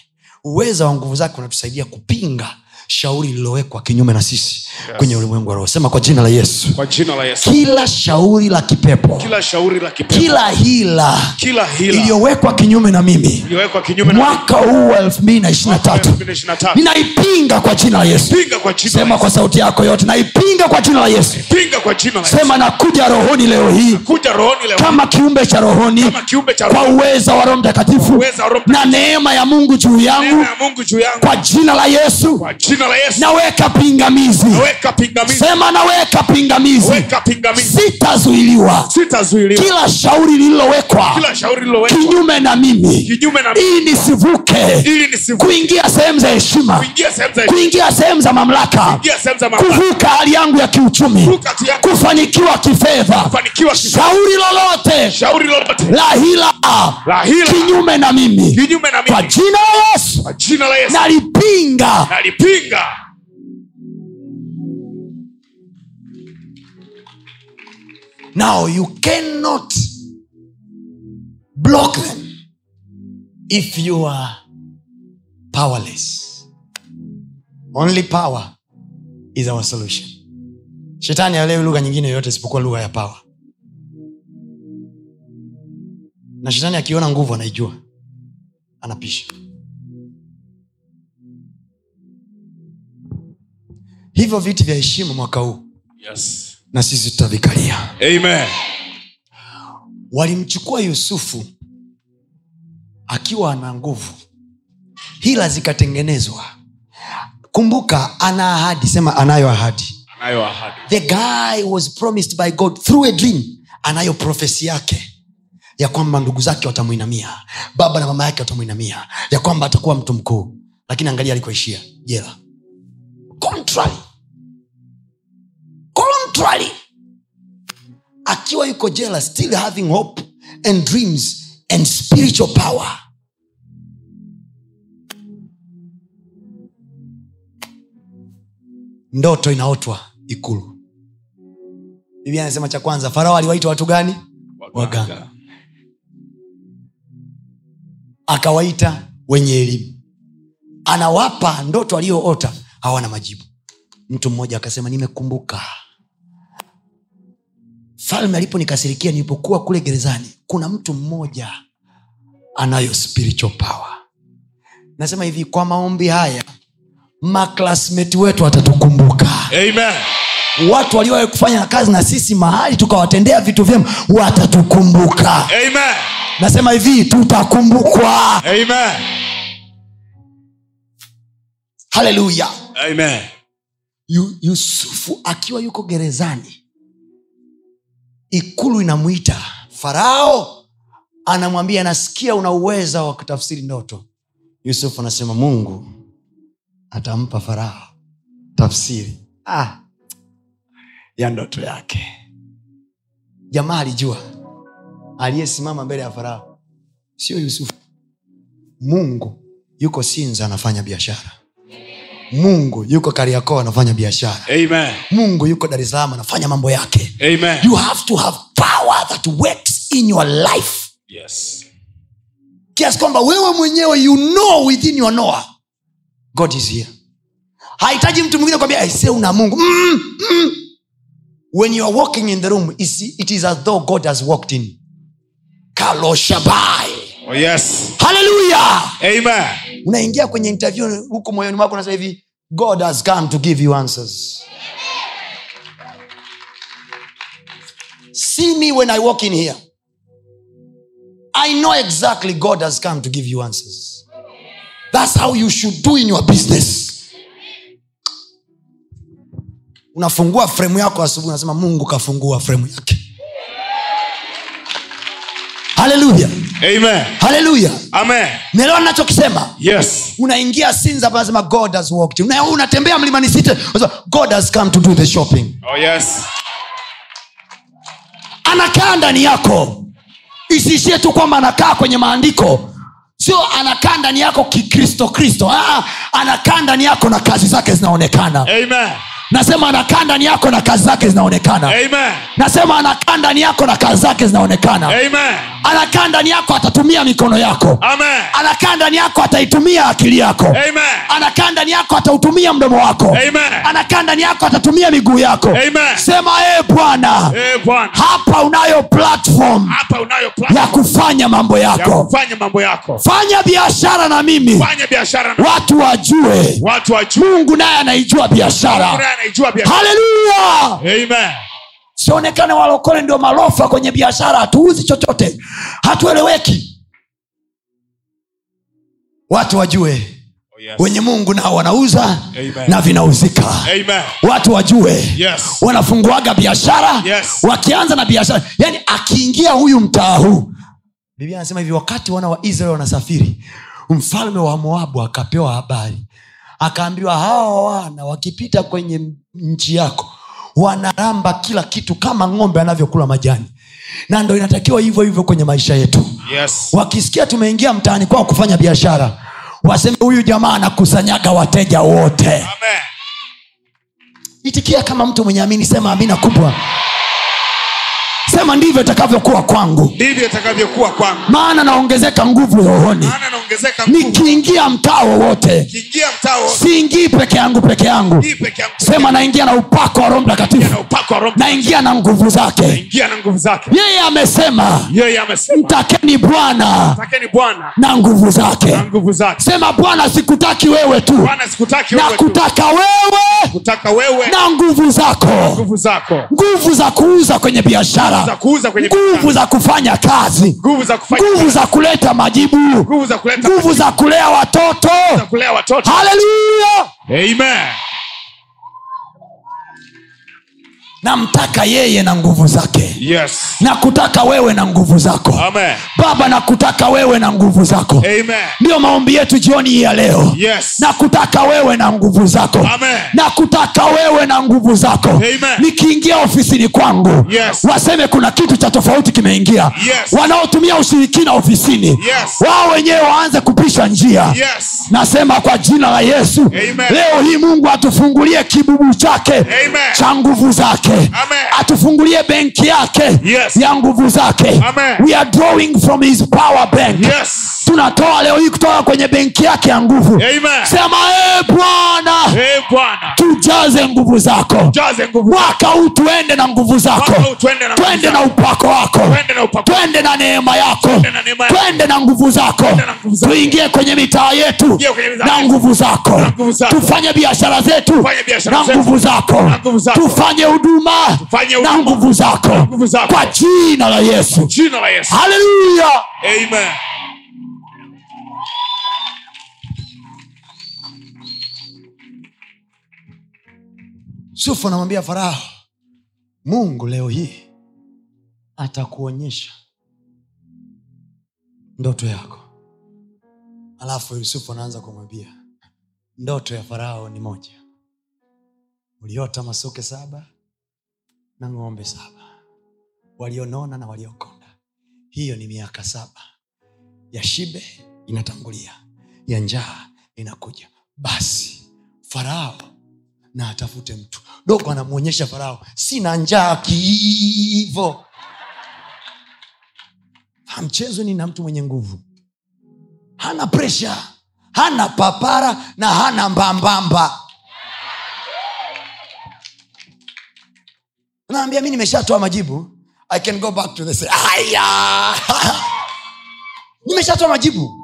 uweza wa nguvu zake unatusaidia kupinga shauri lililowekwa kinyume na sisi yes. kwenye ulimwengu wa roho. Sema kwa jina la yesu. Kwa jina la yesu. Kila shauri la kipepo. Kila shauri la kipepo. Kila hila kila hila iliyowekwa kinyume na mimi. kinyume na mwaka huu wa 2023 2023 ninaipinga kwa jina la yesu. Kwa jina sema kwa sauti yako yote naipinga kwa jina la yesu. Kwa jina la sema nakuja rohoni leo hii. Rohoni leo kama kiumbe cha rohoni kwa uweza wa roho mtakatifu na neema ya mungu juu yangu. Kwa jina la yesu. Naweka pingamizi. Weka pingamizi sema naweka pingamizi. Pingamizi. Sitazuiliwa. Sita kila shauri lililowekwa. Kinyume na mimi. Ili nisivuke. Kuingia sehemu za heshima. Kuingia sehemu za mamlaka. Kuvuka hali yangu ya kiuchumi. Kufanikiwa kifedha. Shauri lolote. Shauri lolote. La hila. La hila. Kinyume na mimi. Kinyume na kwa mimi jina la yesu. Kwa jina la Yesu. Nalipinga. Nalipinga now you cannot block them if you are powerless. Only power is our solution. Shetani alewi lugha nyingine yoyote isipokuwa lugha ya power. Na shetani akiona nguvu anaijua anapisha. Hivyo viti vya heshima mwaka huu. Yes na sisi tutavikalia. Amen. Walimchukua yusufu akiwa ana nguvu. Hila zikatengenezwa. Kumbuka ana ahadi. Sema anayo ahadi. Anayo ahadi. The guy was promised by god through a dream. Anayo profesi yake ya kwamba ndugu zake watamwinamia. Baba na mama yake watamwinamia. Ya kwamba atakuwa mtu mkuu. Lakini angalia alikoishia. Jela. Contrary contrary akiwa yuko jela still having hope and dreams and spiritual power. Ndoto inaotwa ikulu. Biblia anasema cha kwanza farao aliwaita watu gani? Waganga. akawaita wenye elimu. Anawapa ndoto aliyoota hawana majibu. Mtu mmoja akasema nimekumbuka falme aliponikasirikia nilipokuwa kule gerezani kuna mtu mmoja anayo spiritual power. Nasema hivi kwa maombi haya maklasmeti wetu watatukumbuka. Amen. Watu waliowahi kufanya kazi na sisi mahali tukawatendea vitu vyema watatukumbuka. Amen. Nasema hivi tutakumbukwa. Haleluya yusufu akiwa yuko gerezani ikulu inamwita. Farao anamwambia nasikia una uweza wa kutafsiri ndoto. Yusufu anasema mungu atampa farao tafsiri. Ah, ya ndoto yake. Jamaa alijua. Aliyesimama mbele ya farao sio yusufu. Mungu yuko sinza anafanya biashara mungu yuko kariakoo anafanya biashara. Mungu yuko dar es salaam anafanya mambo yake. Amen. You have to have power that works in your life. Yes. Kiasi kwamba wewe mwenyewe you know within your noa god is here. Hahitaji mtu mwingine kwambia aise una mungu. Mm, mm. when you are walking in the room it is as though god has walked in. Kaloshabai oh yes. Haleluya amen unaingia kwenye interview huku moyoni mwako unasema hivi god has come to give you answers. See me when i walk in here. I know exactly god has come to give you answers. That's how you should do in your business. Unafungua fremu yako asubuhi unasema mungu kafungua fremu yake. Haleluya haleluya naelewa nachokisema yes. Unaingia sinza hapa nasema god has walked. Una- unatembea mlimani sita god has come to do the shopping. Oh yes. Anakaa ndani yako. Isiishie tu kwamba anakaa kwenye maandiko. Sio anakaa ndani yako kikristo kristo. Ah, anakaa ndani yako na kazi zake zinaonekana. Amen. Nasema anakaa ndani yako na kazi zake zinaonekana. Amen. nasema anakaa ndani yako na kazi zake zinaonekana. Anakaa ndani yako atatumia mikono yako. Anakaa ndani yako ataitumia akili yako. Anakaa ndani yako atautumia mdomo wako. Amen. anakaa ndani yako atatumia miguu yako. Amen. sema ee bwana hapa unayo platform Hapa unayo ya platform kufanya mambo ya kufanya mambo yako. fanya biashara na mimi. Fanya biashara na watu wajue. Watu mungu naye anaijua biashara anaijua biashara. haleluya sionekane walokole ndio malofa kwenye biashara hatuuzi chochote hatueleweki watu wajue Oh, yes. wenye mungu nao wanauza Amen. na vinauzika Amen. watu wajue Yes. wanafunguaga biashara Yes. wakianza na biashara yani akiingia huyu mtaa huu biblia anasema hivi wakati wana wa israeli wanasafiri mfalme wa moabu akapewa habari akaambiwa hawa wana wakipita kwenye nchi yako wanaramba kila kitu kama ng'ombe anavyokula majani na ndo inatakiwa hivyo hivyo kwenye maisha yetu Yes. wakisikia tumeingia mtaani kwao kufanya biashara waseme huyu jamaa anakusanyaga wateja wote Amen. itikia kama mtu mwenye amini sema amina kubwa sema ndivyo itakavyokuwa kwangu Ndivyo itakavyokuwa kwangu. maana naongezeka nguvu rohoni Maana. Nikiingia mtaa wowote siingii peke yangu peke yangu. Sema naingia na upako wa roho na mtakatifu. Naingia na nguvu zake. Yeye amesema mtakeni bwana na nguvu zake. Sema bwana sikutaki wewe tu. Nakutaka na wewe kutaka wewe na nguvu zako. Nguvu za kuuza kwenye biashara. Nguvu za kufanya kazi. Nguvu za kuleta majibu nguvu za kulea watoto. haleluya namtaka yeye na nguvu zake Yes. na kutaka wewe na nguvu zako Amen. baba na kutaka wewe na nguvu zako Amen. ndiyo maombi yetu jioni hii ya leo Yes. na kutaka wewe na nguvu zako Amen. na kutaka wewe na nguvu zako nikiingia ofisini kwangu Yes. waseme kuna kitu cha tofauti kimeingia Yes. wanaotumia ushirikina ofisini Yes. wao wenyewe waanze kupisha njia Yes. nasema kwa jina la yesu Amen. leo hii mungu atufungulie kibubu chake Amen. cha nguvu zake Amen. atufungulie benki yake Yes. ya nguvu zake Amen. we are drawing from his power bank Yes. Tunatoa leo hii kutoka kwenye benki yake ya nguvu Amen. sema ee bwana Eh, tujaze nguvu zako mwaka huu tuende na nguvu zako twende na upako wako Twende na neema yako twende na nguvu zako tuingie kwenye mitaa yetu na nguvu zako tufanye biashara zetu na nguvu zako tufanye huduma na nguvu zako kwa jina la yesu Jina la Yesu. haleluya yusufu anamwambia farao mungu leo hii atakuonyesha ndoto yako. Alafu yusufu anaanza kumwambia ndoto ya farao ni moja. Uliota masuke saba na ng'ombe saba walionona na waliokonda. Hiyo ni miaka saba. Ya shibe inatangulia ya njaa inakuja. Basi farao na atafute mtu. Dogo anamwonyesha farao sina njaa kiivo. Hamchezo ni na mtu mwenye nguvu. Hana presha hana papara na hana mbambamba. Naambia mi nimeshatoa majibu. I can go back to nimeshatoa majibu.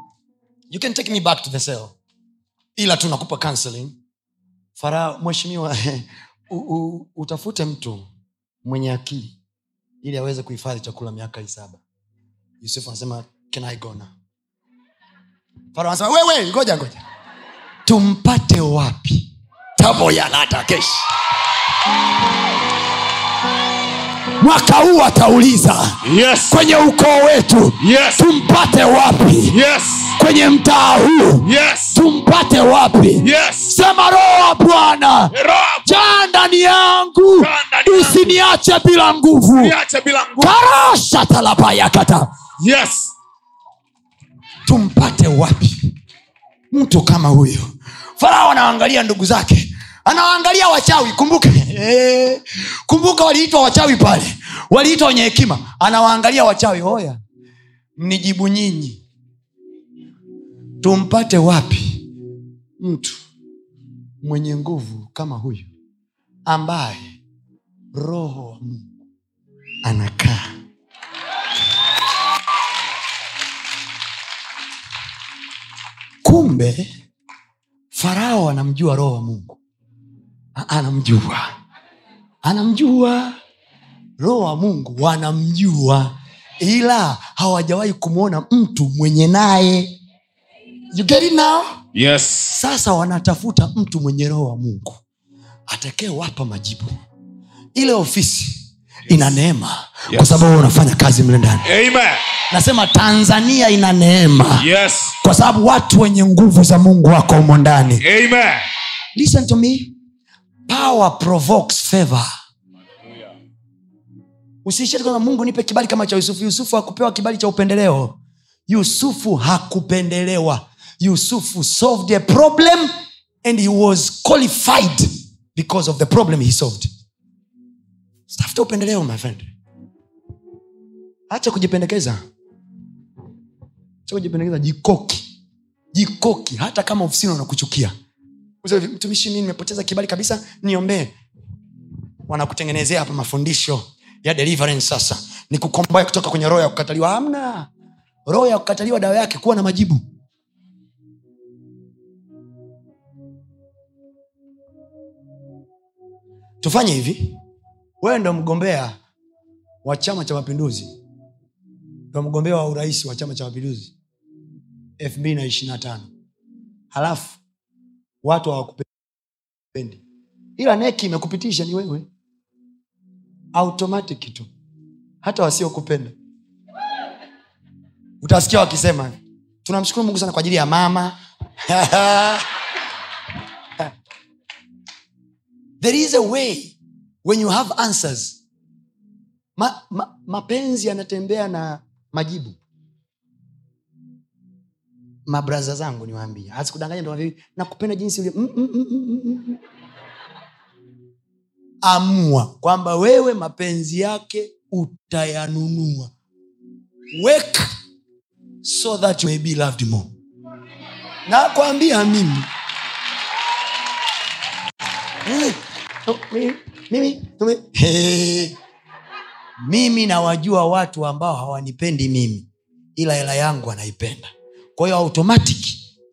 You can take me back to the cell. Ila tunakupa counseling farao mheshimiwa utafute mtu mwenye akili ili aweze kuhifadhi chakula miaka isaba saba yusufu anasema can i go now farao anasema wewe ngoja ngoja tumpate wapi tabo yanatakeshi mwaka huu atauliza Yes. kwenye ukoo wetu Yes. tumpate wapi Yes. Kwenye mtaa huu. Yes. tumpate wapi? Yes. sema roho wa bwana jaa ndani yangu. usiniache bila nguvu. Viache bila nguvu. Karasha talabayakata yes. Tumpate wapi? Mtu kama huyo. Farao anaangalia ndugu zake. Anawaangalia wachawi kumbuke. Eee. kumbuka waliitwa wachawi pale. Waliitwa wenye hekima. Anawaangalia wachawi hoya mnijibu nyinyi tumpate wapi mtu mwenye nguvu kama huyu ambaye roho wa mungu anakaa? Kumbe farao anamjua roho wa mungu. Anamjua. Anamjua. Roho wa mungu wanamjua. Ila hawajawahi kumwona mtu mwenye naye You get it now? yes. Sasa wanatafuta mtu mwenye roho wa mungu. Atakayewapa majibu. Ile ofisi ina neema Yes. kwa sababu unafanya kazi mle ndani. Nasema tanzania ina neema yes. kwa sababu watu wenye nguvu za mungu wako humo ndani. Amen. Listen to me. Power provokes favor. Usiishie kwamba mungu nipe kibali kama cha yusufu. Yusufu hakupewa kibali cha upendeleo. Yusufu hakupendelewa yusufu solved a problem and he was qualified because of the problem he solved. Tafuta upendeleo my friend. Acha kujipendekeza. Kujipendekeza jikoki. Jikoki. Hata kama ofisini wanakuchukia. Mtumishi mi nimepoteza kibali kabisa niombee. Wanakutengenezea hapa mafundisho ya deliverance sasa. Ni kutoka kwenye roho ya kukataliwa. Amna roho ya kukataliwa dawa yake kuwa na majibu tufanye hivi. Wewe ndo mgombea wa chama cha mapinduzi. Ndo mgombea wa urais wa chama cha mapinduzi elfu mbili na ishiri na tano. Halafu watu hawakupendi. Ila neki imekupitisha ni wewe. Automatic tu. Hata wasiokupenda. Utasikia wakisema. Tunamshukuru mungu sana kwa ajili ya mama there is a way when you have answers. Ma, ma, mapenzi yanatembea na majibu. Mabraza zangu niwaambia hasikudanganya ndo nakupenda jinsi ulivyo." mm, mm, mm, amua kwamba wewe mapenzi yake utayanunua. Wek so that you may be loved more. Nakwambia mimi. Mimi- mimi- mimi mimi- mimi nawajua watu ambao hawanipendi mimi ila hela yangu anaipenda kwa hiyo automatic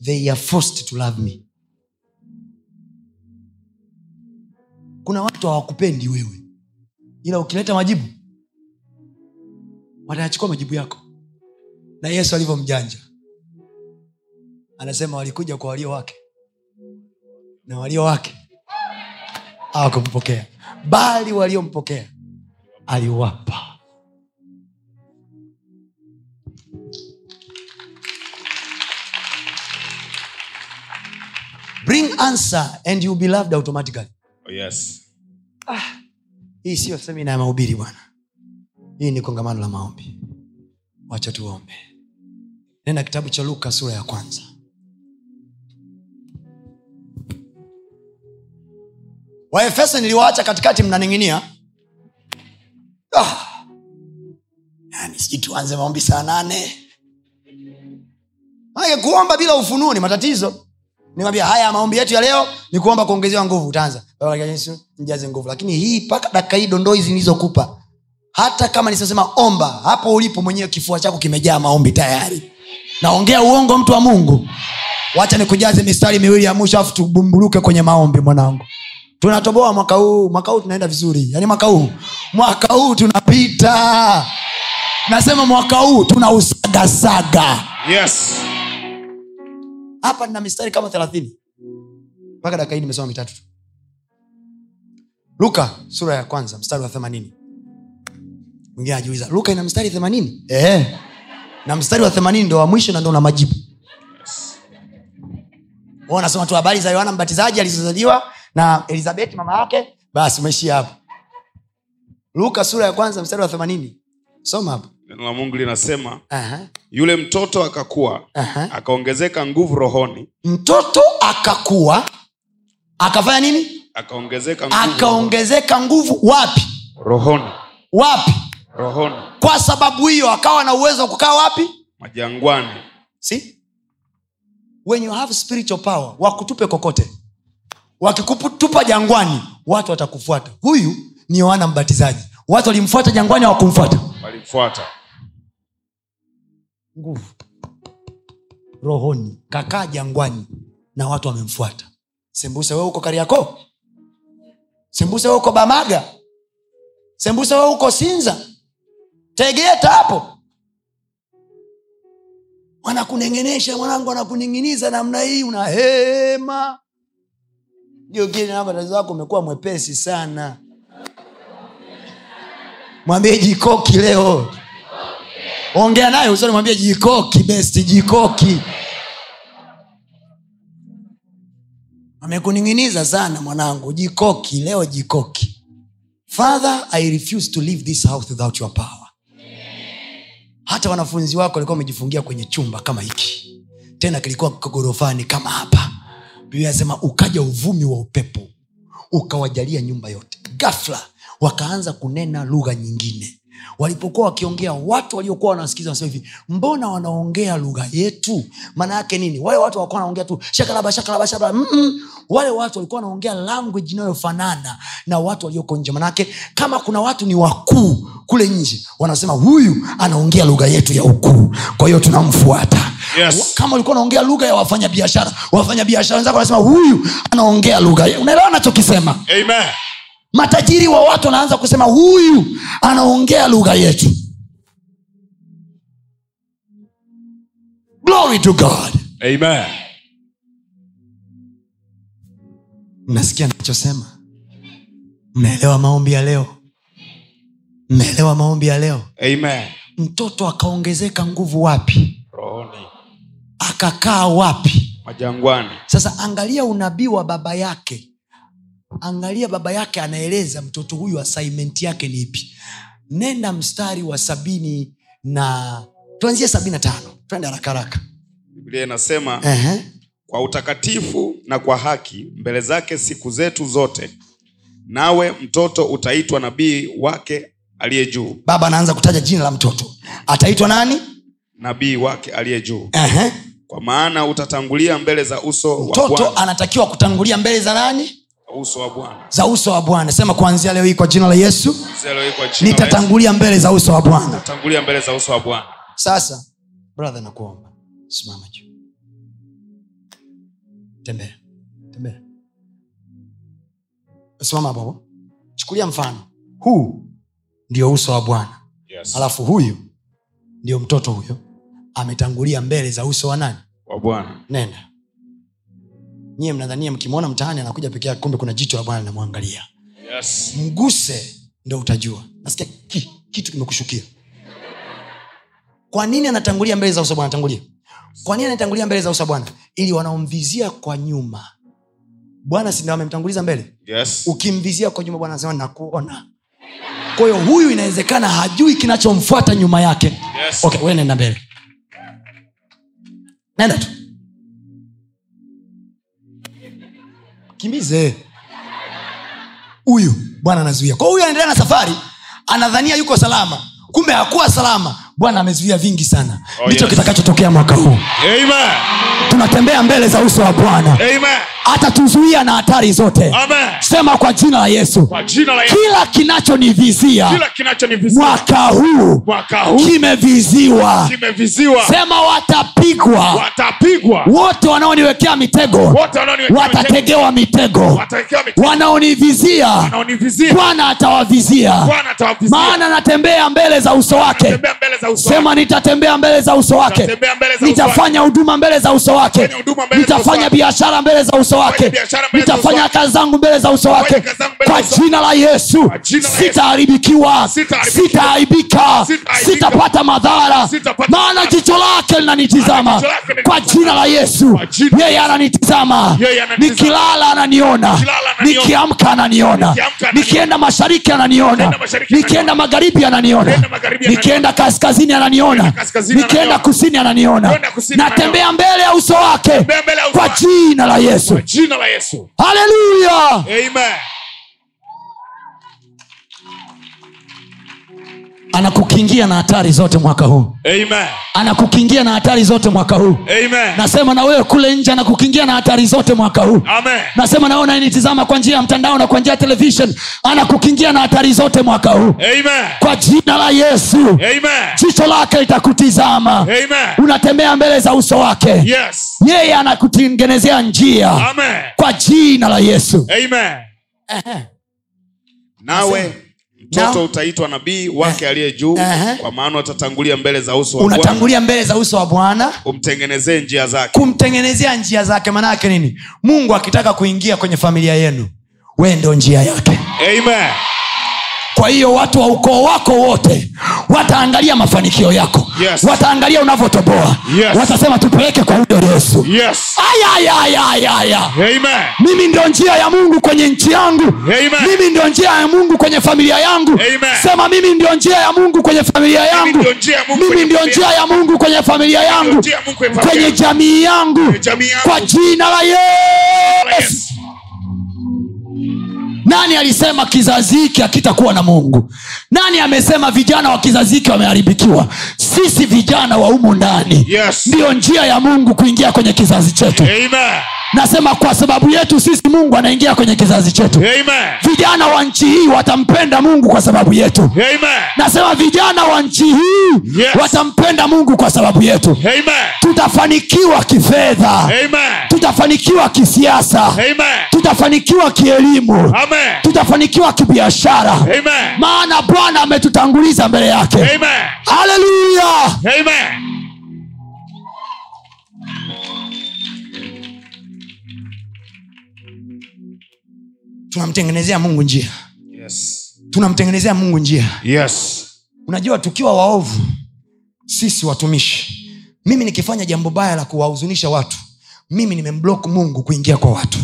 they are forced to love me. Kuna watu hawakupendi wewe ila ukileta majibu watayachukua majibu yako. Na yesu alivyo mjanja anasema walikuja kwa walio wake na walio wake hawakumpokea bali waliompokea aliwapa. Bring answer and you be loved automatically. Oh, yes. Hii siyo semina ya mahubiri bwana. Hii ni kongamano la maombi. Wacha tuombe. Nenda kitabu cha luka sura ya kwanza waefeso niliwaacha katikati mnaning'inia. Oh. yani sijui tuanze maombi saa nane. Maana kuomba bila ufunuo ni matatizo. Nikwambia haya maombi yetu ya leo ni kuomba kuongezewa nguvu. Utaanza. Nijaze nguvu. Lakini hii mpaka dakika hii dondoo hizi hata kama nisosema omba hapo ulipo mwenyewe kifua chako kimejaa maombi tayari. Naongea uongo mtu wa mungu. Wacha nikujaze mistari miwili ya mwisho afu tubumbuluke kwenye maombi mwanangu tunatoboa mwaka huu. Mwaka huu tunaenda vizuri. Yaani mwaka huu. Mwaka huu tunapita. Nasema mwaka huu tunausagasaga. Yes. Hapa nina mistari kama thelathini. Mpaka dakika hii nimesoma mitatu tu. Luka sura ya kwanza mstari wa themanini. Mwingine anajiuliza luka ina mstari themanini? Eh. na mstari wa themanini ndo wa mwisho na ndo una majibu. Unasoma tu habari za yohana mbatizaji alizozaliwa na elizabeti mama yake. Basi umeishia hapo. Luka sura ya kwanza mstari wa themanini. Soma hapo. Neno la mungu linasema Aha, yule mtoto akakuwa aha. akaongezeka nguvu rohoni. Mtoto akakuwa akafanya nini? Akaongezeka nguvu akaongezeka nguvu wapi? Rohoni. Wapi? Rohoni. Kwa sababu hiyo akawa na uwezo wa kukaa wapi? Majangwani. Si? When you have spiritual power wakutupe kokote wakikutupa jangwani watu watakufuata. Huyu ni yohana mbatizaji. Watu walimfuata jangwani hawakumfuata. Walimfuata. Nguvu. Rohoni. Kakaa jangwani na watu wamemfuata. Sembuse we uko kariako sembuse we uko bamaga? Sembuse we uko sinza? Tegeta hapo. Wanakunengenesha mwanangu wanakuning'iniza namna hii unahema wako umekuwa mwepesi sana. Mwambie jikoki leo. Ongea naye usoni mwambie jikoki besti jikoki. Amekuning'iniza sana mwanangu. Jikoki leo jikoki. Father i refuse to leave this house without your power. Hata wanafunzi wako walikuwa wamejifungia kwenye chumba kama hiki. Tena kilikuwa gorofani kama hapa biblia ukaja uvumi wa upepo ukawajalia nyumba yote. Gafla wakaanza kunena lugha nyingine walipokuwa wakiongea watu waliokuwa wanasikiza wanasema hivi mbona wanaongea lugha yetu? Maana yake nini? Wale watu walikuwa wanaongea tu shakalaba shakalaba shakalaba. Mm-mm. wale watu walikuwa wanaongea language inayofanana na watu walioko nje. Manake kama kuna watu ni wakuu kule nje wanasema huyu anaongea lugha yetu ya ukuu. Kwa hiyo tunamfuata. Yes. kama ulikuwa unaongea lugha ya wafanyabiashara wafanyabiashara wenzako wanasema huyu anaongea lugha unaelewa anachokisema? Amen matajiri wa watu wanaanza kusema huyu anaongea lugha yetu. Glory to god. Amen. Mnasikia nachosema mnaelewa maombi ya leo? Mnaelewa maombi ya leo? Amen. Mtoto akaongezeka nguvu wapi? Rohoni. Akakaa wapi? Majangwani. Sasa angalia unabii wa baba yake angalia baba yake anaeleza mtoto huyu assignment yake ni ipi. Nenda mstari wa sabini na tuanzie sabini na tano. Twende haraka haraka. Biblia inasema Ehe. kwa utakatifu na kwa haki mbele zake siku zetu zote nawe mtoto utaitwa nabii wake aliye juu. Baba anaanza kutaja jina la mtoto. Ataitwa nani? Nabii wake aliye juu. Ehe. kwa maana utatangulia mbele za uso mtoto anatakiwa kutangulia mbele za nani za uso wa bwana. Sema kuanzia leo hii kwa jina la yesu. Nitatangulia mbele za uso wa bwana. Sasa brother nakuomba. Simama juu. Tembea. Tembea. Simama hapo. Chukulia mfano. Huu ndio uso wa bwana. Yes. alafu huyu ndio mtoto huyo. Ametangulia mbele za uso wa nani? Wa bwana. Nenda nyie mnadhania mkimwona mtaani anakuja peke yake kumbe kuna jicho la bwana linamwangalia. Yes. mguse ndo utajua. Nasikia ki, kitu kimekushukia. Kwa nini anatangulia mbele za uso bwana? Tangulia kwa nini anatangulia mbele za uso bwana? Ili wanaomvizia kwa nyuma. Bwana sindo amemtanguliza mbele? Yes. ukimvizia kwa nyuma bwana anasema nakuona. Kwahiyo huyu inawezekana hajui kinachomfuata nyuma yake. Yes. okay, we nenda mbele. Nenda tu kimbize. Huyu bwana anazuia. Kwa huyu anaendelea na safari anadhania yuko salama. Kumbe hakuwa salama. Bwana amezuia vingi sana. Oh, ndicho yes. kitakachotokea mwaka huu. Amen. tunatembea mbele za uso wa bwana. Amen. Atatuzuia na hatari zote. Amen. sema kwa jina la yesu. Jina la Yesu. kila kinachonivizia kinacho mwaka huu mwaka huu kimeviziwa. kimeviziwa, sema watapigwa. Watapigwa. Wote wanaoniwekea mitego watategewa mitego. Wanaonivizia bwana atawavizia. Maana natembea mbele za uso wake. Sema nitatembea mbele za uso wake. Nitafanya huduma mbele za uso wake. Nitafanya biashara mbele za uso uso wake. Nitafanya kazi zangu mbele za uso wake. Kwa jina la yesu. Sitaharibikiwa. Sitaaibika. Sitapata madhara. Maana jicho lake linanitizama. Kwa jina la yesu. Yeye ananitizama. Nikilala ananiona. Nikiamka ananiona. Nikienda mashariki ananiona. Nikienda magharibi ananiona. Nikienda kaskazini ananiona. Nikienda kusini ananiona. Natembea mbele ya uso wake. Kwa jina la yesu jina la yesu haleluya amen anakukingia na hatari zote mwaka huu. Amen. Anakukingia na hatari zote mwaka huu. Amen. Nasema na wewe kule nje anakukingia na hatari zote mwaka huu. Amen. Nasema na wewe unayenitizama kwa njia ya mtandao na kwa njia ya televishen anakukingia na hatari zote mwaka huu. Amen. Kwa jina la yesu. Amen. Jicho lake litakutizama. Amen. Unatembea mbele za uso wake. Yes. Yeye anakutengenezea njia. Amen. Kwa jina la yesu. Amen. Nawe mtoto utaitwa nabii wake aliye juu eh, kwa maana utatangulia mbele za uso unatangulia mbele za uso wa bwana. Umtengenezee njia zake. Kumtengenezea njia zake maanaake nini? Mungu akitaka kuingia kwenye familia yenu wee ndo njia yake. Amen kwa hiyo watu wa ukoo wako wote wataangalia mafanikio yako. Yes. wataangalia unavyotoboa. Yes. watasema tupeleke kwa huyo yesu. Yes. Ayayayayaya mimi ndio njia ya mungu kwenye nchi yangu. Amen. mimi ndio njia ya mungu kwenye familia yangu. Amen. sema mimi ndio njia ya mungu kwenye familia yangu. mimi ndio njia ya mungu kwenye familia yangu. Kwenye jamii yangu. kwa jina la yesu. Yes nani alisema kizazi hiki hakitakuwa na mungu? Nani amesema vijana wa kizazi hiki wameharibikiwa? Sisi vijana wa umu ndani. Yes. ndiyo njia ya mungu kuingia kwenye kizazi chetu. Amen nasema kwa sababu yetu sisi mungu anaingia kwenye kizazi chetu. Amen. Vijana wa nchi hii watampenda mungu kwa sababu yetu. Amen. Nasema vijana wa nchi hii Yes. watampenda mungu kwa sababu yetu. Amen. Tutafanikiwa kifedha. Amen. Tutafanikiwa kisiasa. Amen. Tutafanikiwa kielimu. Amen. Tutafanikiwa kibiashara. Maana bwana ametutanguliza mbele yake. Amen. Haleluya tunamtengenezea mungu njia. Yes. Tunamtengenezea mungu njia. Yes. Unajua tukiwa waovu sisi watumishi mimi nikifanya jambo baya la kuwahuzunisha watu mimi nimemblok mungu kuingia kwa watu.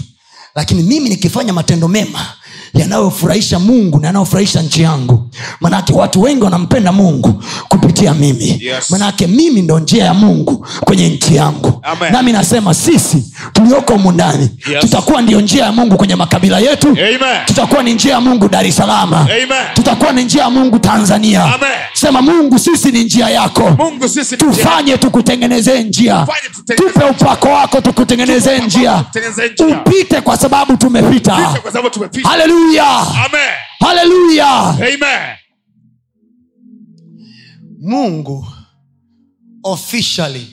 Lakini mimi nikifanya matendo mema yanayofurahisha mungu na yanayofurahisha nchi yangu. Manake watu wengi wanampenda mungu kupitia mimi. Yes. manake mimi ndo njia ya mungu kwenye nchi yangu. Amen. nami nasema sisi tulioko humu ndani Yes. tutakuwa ndio njia ya mungu kwenye makabila yetu. Amen. Tutakuwa ni njia ya mungu dar es tutakuwa ni njia ya mungu tanzania. Amen. sema mungu sisi ni njia yako. Mungu sisi tufanye tukutengenezee njia. Tupe upako wako tukutengenezee njia. upite kwa sababu tumepita. Pita kwa sababu tumepita haleluya haleluya mungu officially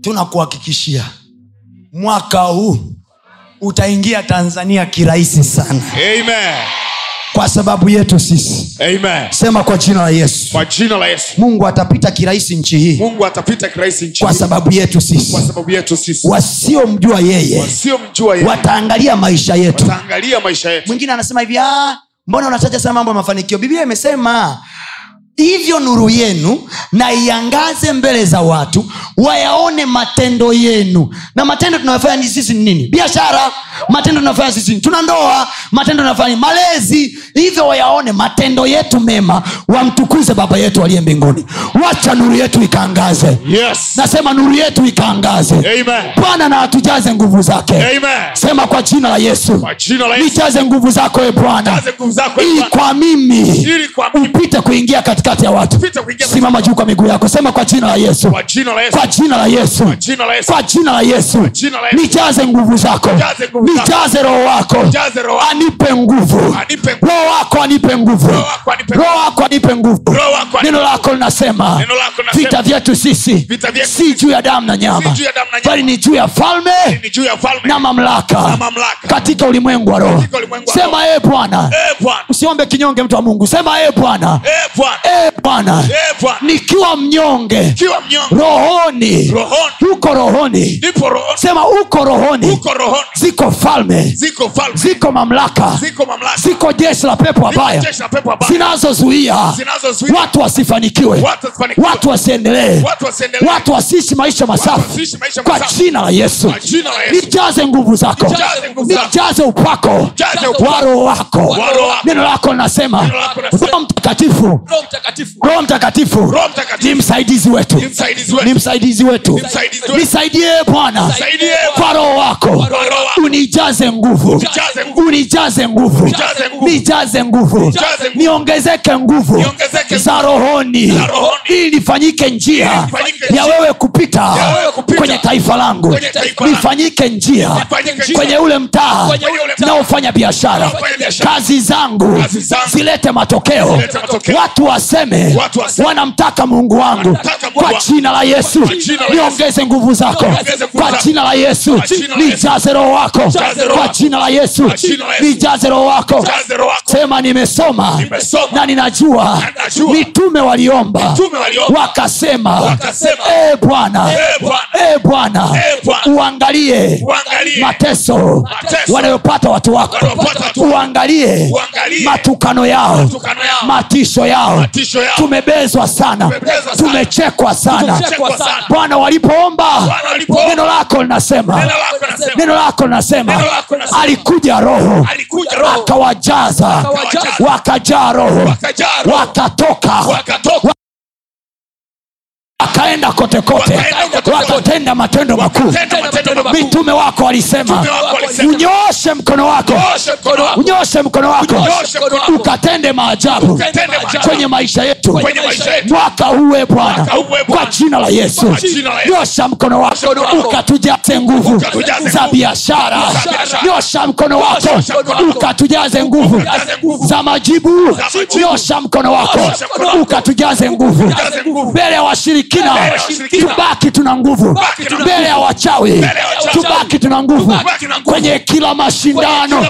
tunakuhakikishia. Mwaka huu utaingia tanzania kirahisi sana. Amen kwa sababu yetu sisi. Amen. Sema kwa jina la yesu. Kwa jina la yesu. Mungu atapita kirahisi nchi hii. Mungu atapita kirahisi nchi kwa sababu yetu sisi. Kwa sababu yetu sisi. Wasiomjua yeye. Wasiomjua yeye. Wataangalia maisha yetu. Wataangalia maisha yetu. Mwingine anasema hivi "Ah, mbona unataja sana mambo ya mafanikio? Biblia imesema hivyo nuru yenu na iangaze mbele za watu wayaone matendo yenu. Na matendo tunayofanya ni sisi ni nini? Biashara. Matendo tunayofanya sisi tuna ndoa. Matendo tunayofanya malezi. Hivyo wayaone matendo yetu mema. Wamtukuze baba yetu aliye mbinguni. Wacha nuru yetu ikaangaze yes. Nasema nuru yetu ikaangaze bwana na atujaze nguvu zake. Amen. Sema kwa jina la yesu. Nijaze nguvu zako e bwana. Zako ili kwa mimi upite kuingia katikati ya watu. Simama juu kwa miguu yako. Sema kwa jina la yesu. Kwa jina la yesu. Kwa jina la yesu. Nijaze nguvu zako. Nijaze roho wako. Anipe nguvu. Roho wako anipe nguvu. Roho wako anipe nguvu. Neno lako linasema vita vyetu sisi si juu ya damu na nyama bali ni juu ya falme na mamlaka katika ulimwengu wa roho. Sema e bwana usiombe kinyonge mtu wa mungu. Sema e bwana e bwana nikiwa mnyonge rohoni. Uko rohoni. Sema uko rohoni. Ziko falme. Ziko mamlaka. Ziko jeshi la pepo abaya zinazozuia. Watu wasifanikiwe. Watu wasiendelee. Watu wasiishi maisha masafu kwa jina la yesu. Nijaze nguvu zako. Nijaze upako. Wa roho wako. Neno lako linasema mtakatifu roho mtakatifu ni msaidizi wetu. Ni msaidizi wetu. Nisaidie bwana. Kwa roho wako. Unijaze nguvu. Unijaze nguvu. Nijaze nguvu. Niongezeke nguvu. Za rohoni. Ili nifanyike njia ya wewe kupita kwenye taifa langu. nifanyike njia kwenye ule mtaa naofanya biashara. Kazi zangu zilete matokeo. Watu wa waseme. Wanamtaka mungu wangu. Kwa jina la yesu. Niongeze nguvu zako. Kwa jina la yesu. Nijaze roho wako. Kwa jina la yesu. nijaze roho wako. Sema nimesoma. Na ninajua. Mitume waliomba. Wakasema e bwana e bwana e e uangalie mateso wanayopata watu wako. uangalie matukano yao matisho yao tumebezwa sana. Tumechekwa sana. Bwana walipoomba neno lako linasema. Neno lako linasema. Alikuja roho. Akawajaza. Wakajaa roho. Wakatoka wakaenda kotekote watatenda matendo makuu mitume wako walisema unyooshe mkono wako unyooshe mkono wako ukatende maajabu kwenye maisha yetu mwaka huwe bwana kwa jina la yesu nyosha mkono wako ukatujaze nguvu za biashara nyosha mkono wako ukatujaze nguvu za majibu nyosha mkono wako ukatujaze nguvu mbele ya washiriki washirikina tubaki tuna nguvu. Mbele ya wachawi. Tubaki tuna nguvu. Kwenye kila mashindano.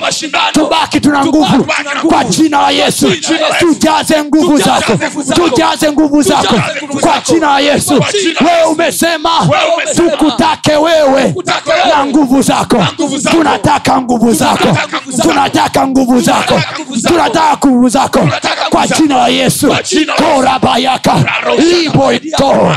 tubaki tuna nguvu. kwa jina la yesu. Tujaze nguvu zako. tujaze nguvu zako. Kwa jina la yesu. Wewe umesema tukutake wewe na nguvu zako. Tunataka nguvu zako. Tunataka nguvu zako. Tunataka nguvu zako. kwa jina la yesu. Korabayaka liboito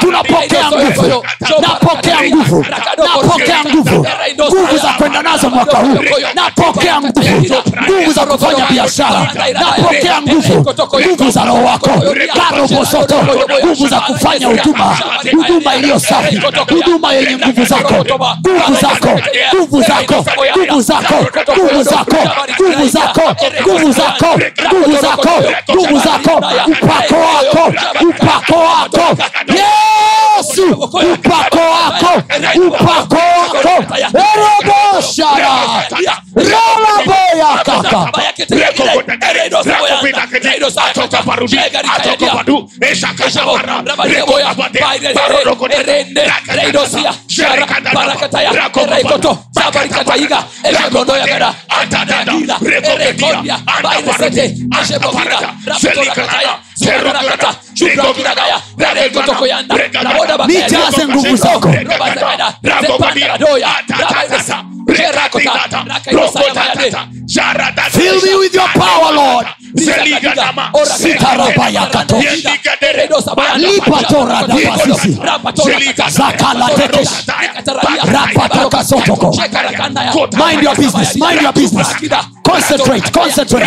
tunapokea nguvu. Napokea nguvu. Napokea nguvu. Nguvu za kwenda nazo mwaka huu. Napokea nguvu. Nguvu za kufanya biashara. Napokea nguvu. Nguvu za roho wako. Karobosoto nguvu za kufanya huduma. Huduma iliyo safi. Huduma yenye nguvu zako. Nguvu zako. Nguvu zako. Nguvu zako. Nguvu zako. Nguvu zako. Nguvu zako. Nguvu zako. Nguvu zako. Upako wako. Upako wako yesu upako wako upako wako. Eroboshara rolaboyakaka barikataiga ekegondoyagada atadadila erekondia bairesete ashebokida rabotorakataya serorakata Nijaze nguvu zako. Fill me with your power, Lord. Sitarabayakato. Lipatora dabasisi. Zakala tekesh. Rapataka sotoko. Mind your business. Mind your business. Concentrate. Concentrate.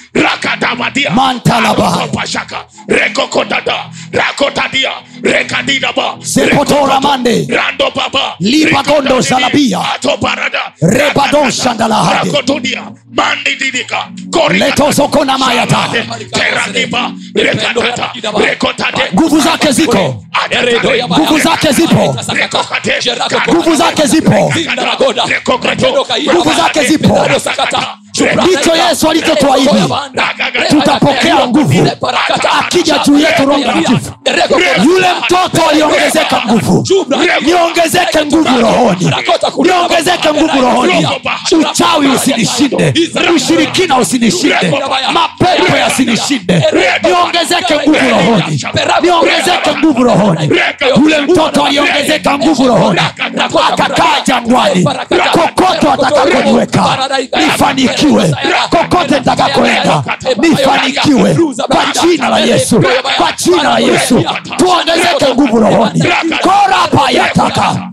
Lipotora dabas. Lizo protokos. Mantalaba. Sepotora mande. Rando baba Letosokona mayata. Teradiba Rekatata. Nguvu zake ziko. Nguvu zake zipo. Nguvu zake zipo. Nguvu zake zipo. Ndicho Yesu alichotuahidi. Tutapokea nguvu. Akija juu yetu Roho Mtakatifu. Yule mtoto aliongezeka nguvu. Niongezeke nguvu rohoni. Niongezeke nguvu rohoni. Uchawi usinishinde. Ushirikina usinishinde. Mapepo yasinishinde. Niongezeke nguvu rohoni. Niongezeke nguvu rohoni. Yule mtoto aliongezeka nguvu rohoni. Akakaa jangwani. Kokote watakakoniweka nifanikiwe. Kokote nitakakoenda nifanikiwe. Kwa jina la Yesu. Kwa jina la Yesu. Tuongezeke nguvu rohoni. Korapa yataka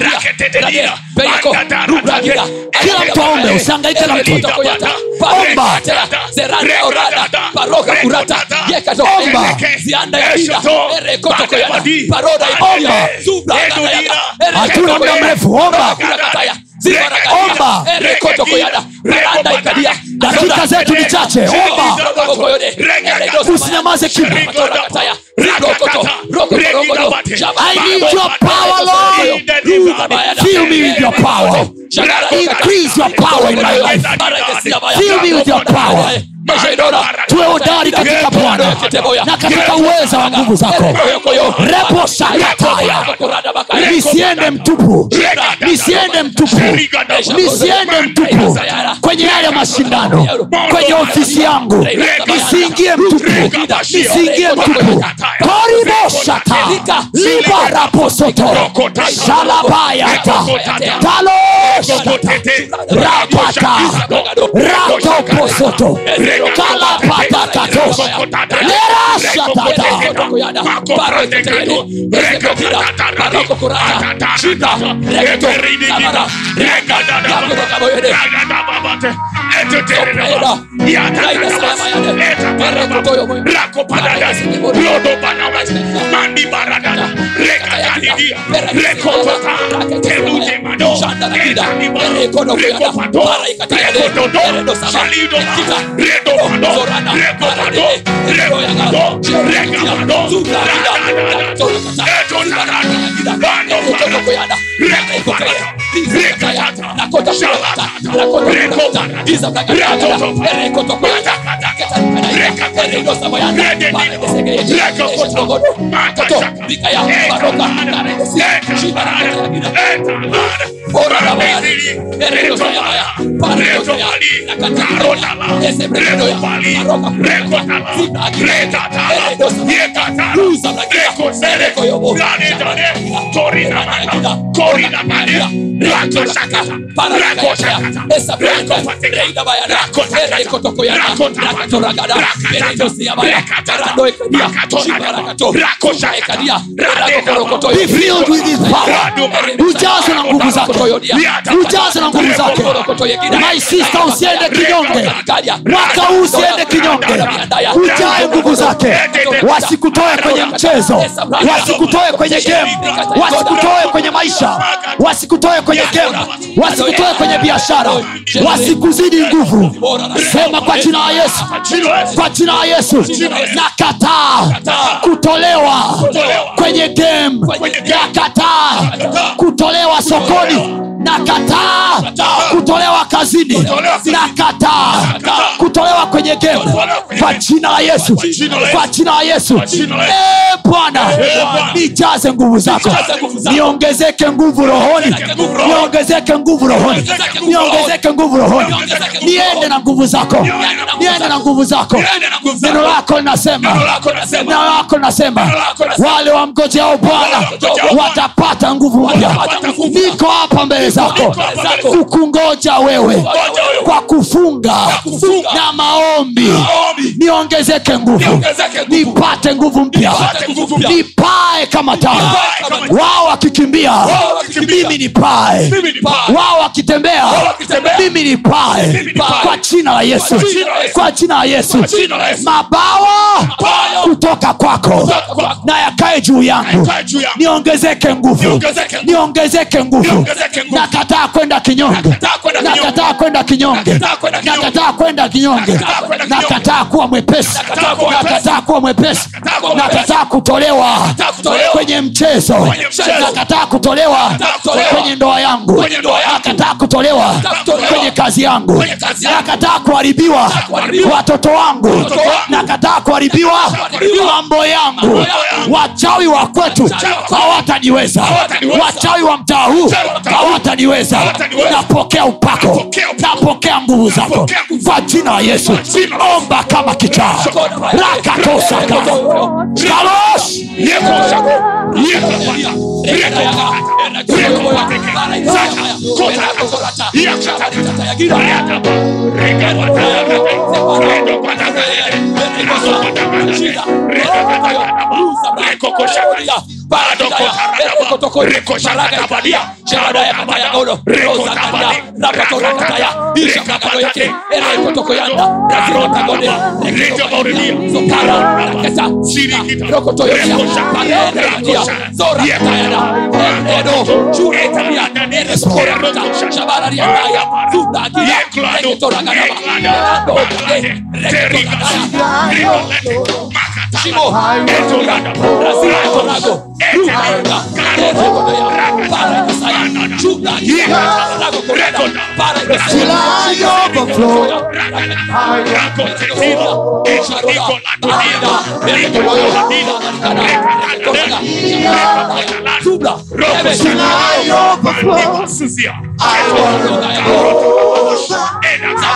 Raketedia Peyako, mtu aombe usiangaike na mtu Omba. Omba. Hatuna muda mrefu, omba. Omba. dakika zetu ni chache. Omba. Usinyamaze kimya. I need your power, Lord. Fill me with your power. Increase your power in my life. Fill me with your power. Tuwe hodari katika bwana na katika uweza wa nguvu zako repo nisiende mtupu nisiende mtupu nisiende mtupu kwenye haya mashindano kwenye ofisi yangu nisiingie mtupu nisiingie mtupu koriboshata libaraposoto shalabayata taloshata rapata ratoposoto kalapata katosa lerasa tata barotetekene ezekatira barokokurata chita rekotabara rekadakoyede Sopeda, Raina Salamayade, Parakotoyo, Rakopada, Lodo Banamas, Mandi Baradana, Rekadani, Rekota, Teluje Mado, Shandana, Rekono, Rekota, Rekota, Rekota, Rekota, Rekota, Rekota, Rekota, Rekota, retomando, retomando, retomando, reclamando su vida. Hecho la vida, reclamando, reclamando. rekayata nakota shalata nakota rekota. Nguvu zake ujaze na nguvu zake usiende kinyonge mwaka huu usiende kinyonge ujae nguvu zake wasikutoe kwenye mchezo wasikutoe kwenye gemu wasikutoe kwenye maisha wasikutoe kwenye game wasikutoe kwenye biashara. Wasikuzidi nguvu. Sema kwa jina la yesu. Kwa jina la yesu. Nakataa kutolewa kwenye game. Nakataa kutolewa sokoni nakataa kutolewa kazini. Nakataa kutolewa kwenye gemu. Kwa jina la yesu. Kwa jina la yesu. Eh, bwana nijaze nguvu zako. Niongezeke nguvu rohoni. Niongezeke nguvu rohoni. Niongezeke nguvu rohoni. Niende na nguvu zako. Niende na nguvu zako. Neno lako linasema neno lako linasema wale wamgojeao bwana watapata nguvu mpya. Niko hapa mbele zako kukungoja wewe kwa kufunga na maombi. Niongezeke nguvu. Nipate nguvu mpya. Nipae kama taa. Wao wakikimbia mimi nipae. Wao wakitembea mimi nipae. Kwa jina la yesu. Kwa jina la yesu. Mabawa kutoka kwako. Na yakae juu yangu. Niongezeke nguvu. Niongezeke nguvu nakataa kwenda kinyonge. Nakataa kwenda kinyonge. Nakataa kwenda kinyonge. Nakataa kuwa mwepesi. Nakataa kuwa mwepesi. Nakataa kutolewa kwenye mchezo. nakataa kutolewa kwenye ndoa yangu. nakataa kutolewa kwenye kazi yangu. nakataa kuharibiwa watoto wangu. nakataa kuharibiwa mambo yangu. wachawi wa kwetu hawataniweza wachawi wa mtaa huu hawataniweza napokea upako. Napokea nguvu zako. Kwa jina la yesu. Omba kama kichaa. Rakatosaka katakaulo rozaganda nakatorakataya ishakatakoyake erekotokoyanda razirotagode rekitokoyanda zotara rakesa shina rokotoyoya parereatia zorakatayana enedo shuretamia eresokorakuta shabarariandaya zundagila reketoraganaba erando reketoraganaba Shimo, echo raga, Brasil echo rago, echo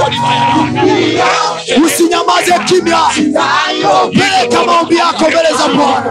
Nobody usinyamaze kimya. Peleka maombi yako mbele za bwana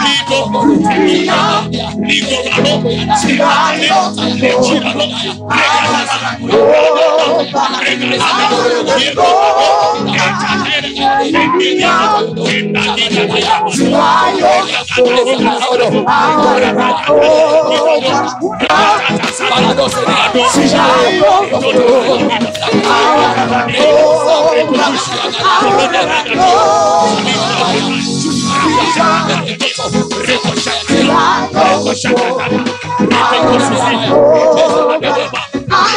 Todo lucha, libralo, libralo, retíralo, regálalo, regálalo, regálalo, Thank you. Ricochet, Ricochet, Ricochet, Ricochet,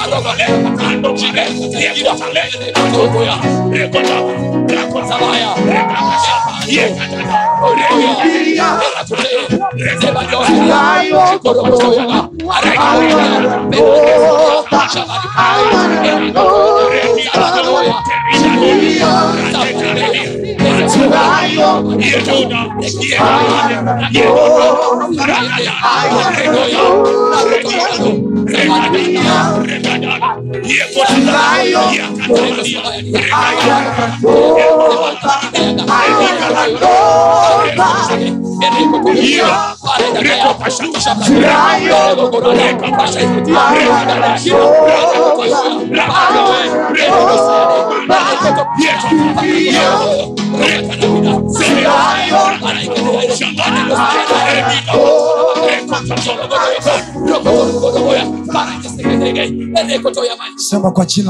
Rakatogole, Andogile, Yeah, I got a I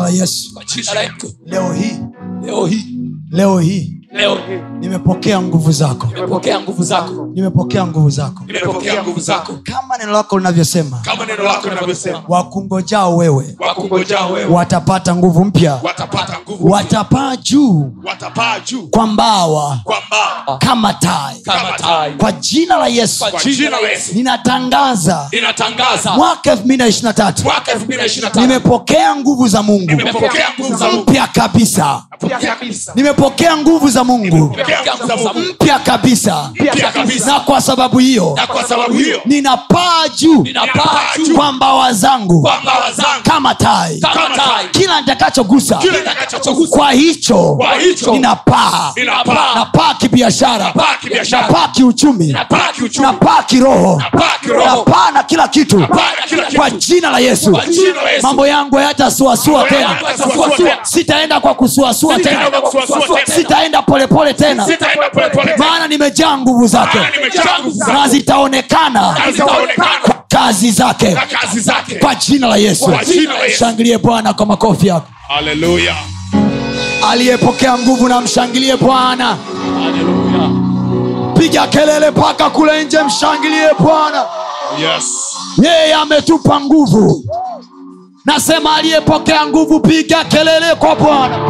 yesu Kwa jina la Yesu. leo hii Leo hii leo hii leo. Hii nimepokea nguvu zako. Nimepokea nguvu zako. Nimepokea nguvu zako. Nimepokea nguvu zako. Kama neno lako linavyosema kama neno lako linavyosema. wakungojao wewe. Wakungojao wewe. Watapata nguvu mpya. Watapata nguvu watapaa juu. Watapaa juu. Kwa mbawa. Kwamba kama tai. Kama tai. Kwa jina la yesu. Kwa kwa jina la Yesu. Ninatangaza. Ninatangaza. Mwaka 2023 mwaka 2023 nimepokea nguvu za mungu. Nimepokea nguvu za Mungu. Mpya kabisa. Mpya kabisa. Nimepokea nguvu za za Mungu. Mpya kabisa. Na kwa sababu hiyo ninapaa juu kwa mbawa zangu kama tai kila nitakachogusa kwa hicho ninapaa. Napaa kibiashara napaa kiuchumi napaa kiroho napaa na kila kitu kwa jina la yesu. Mambo yangu hayatasuasua tena. Sitaenda kwa kusuasua tena. sitaenda polepole tena. Maana nimejaa nguvu zake. Na zitaonekana kwa kazi zake. Kwa jina la yesu. Kwa jina la Yesu. shangilie bwana kwa makofi yako. Aliyepokea nguvu na mshangilie bwana piga kelele mpaka kule nje mshangilie bwana. Yes. Yeye ametupa nguvu. Nasema aliyepokea nguvu piga kelele kwa bwana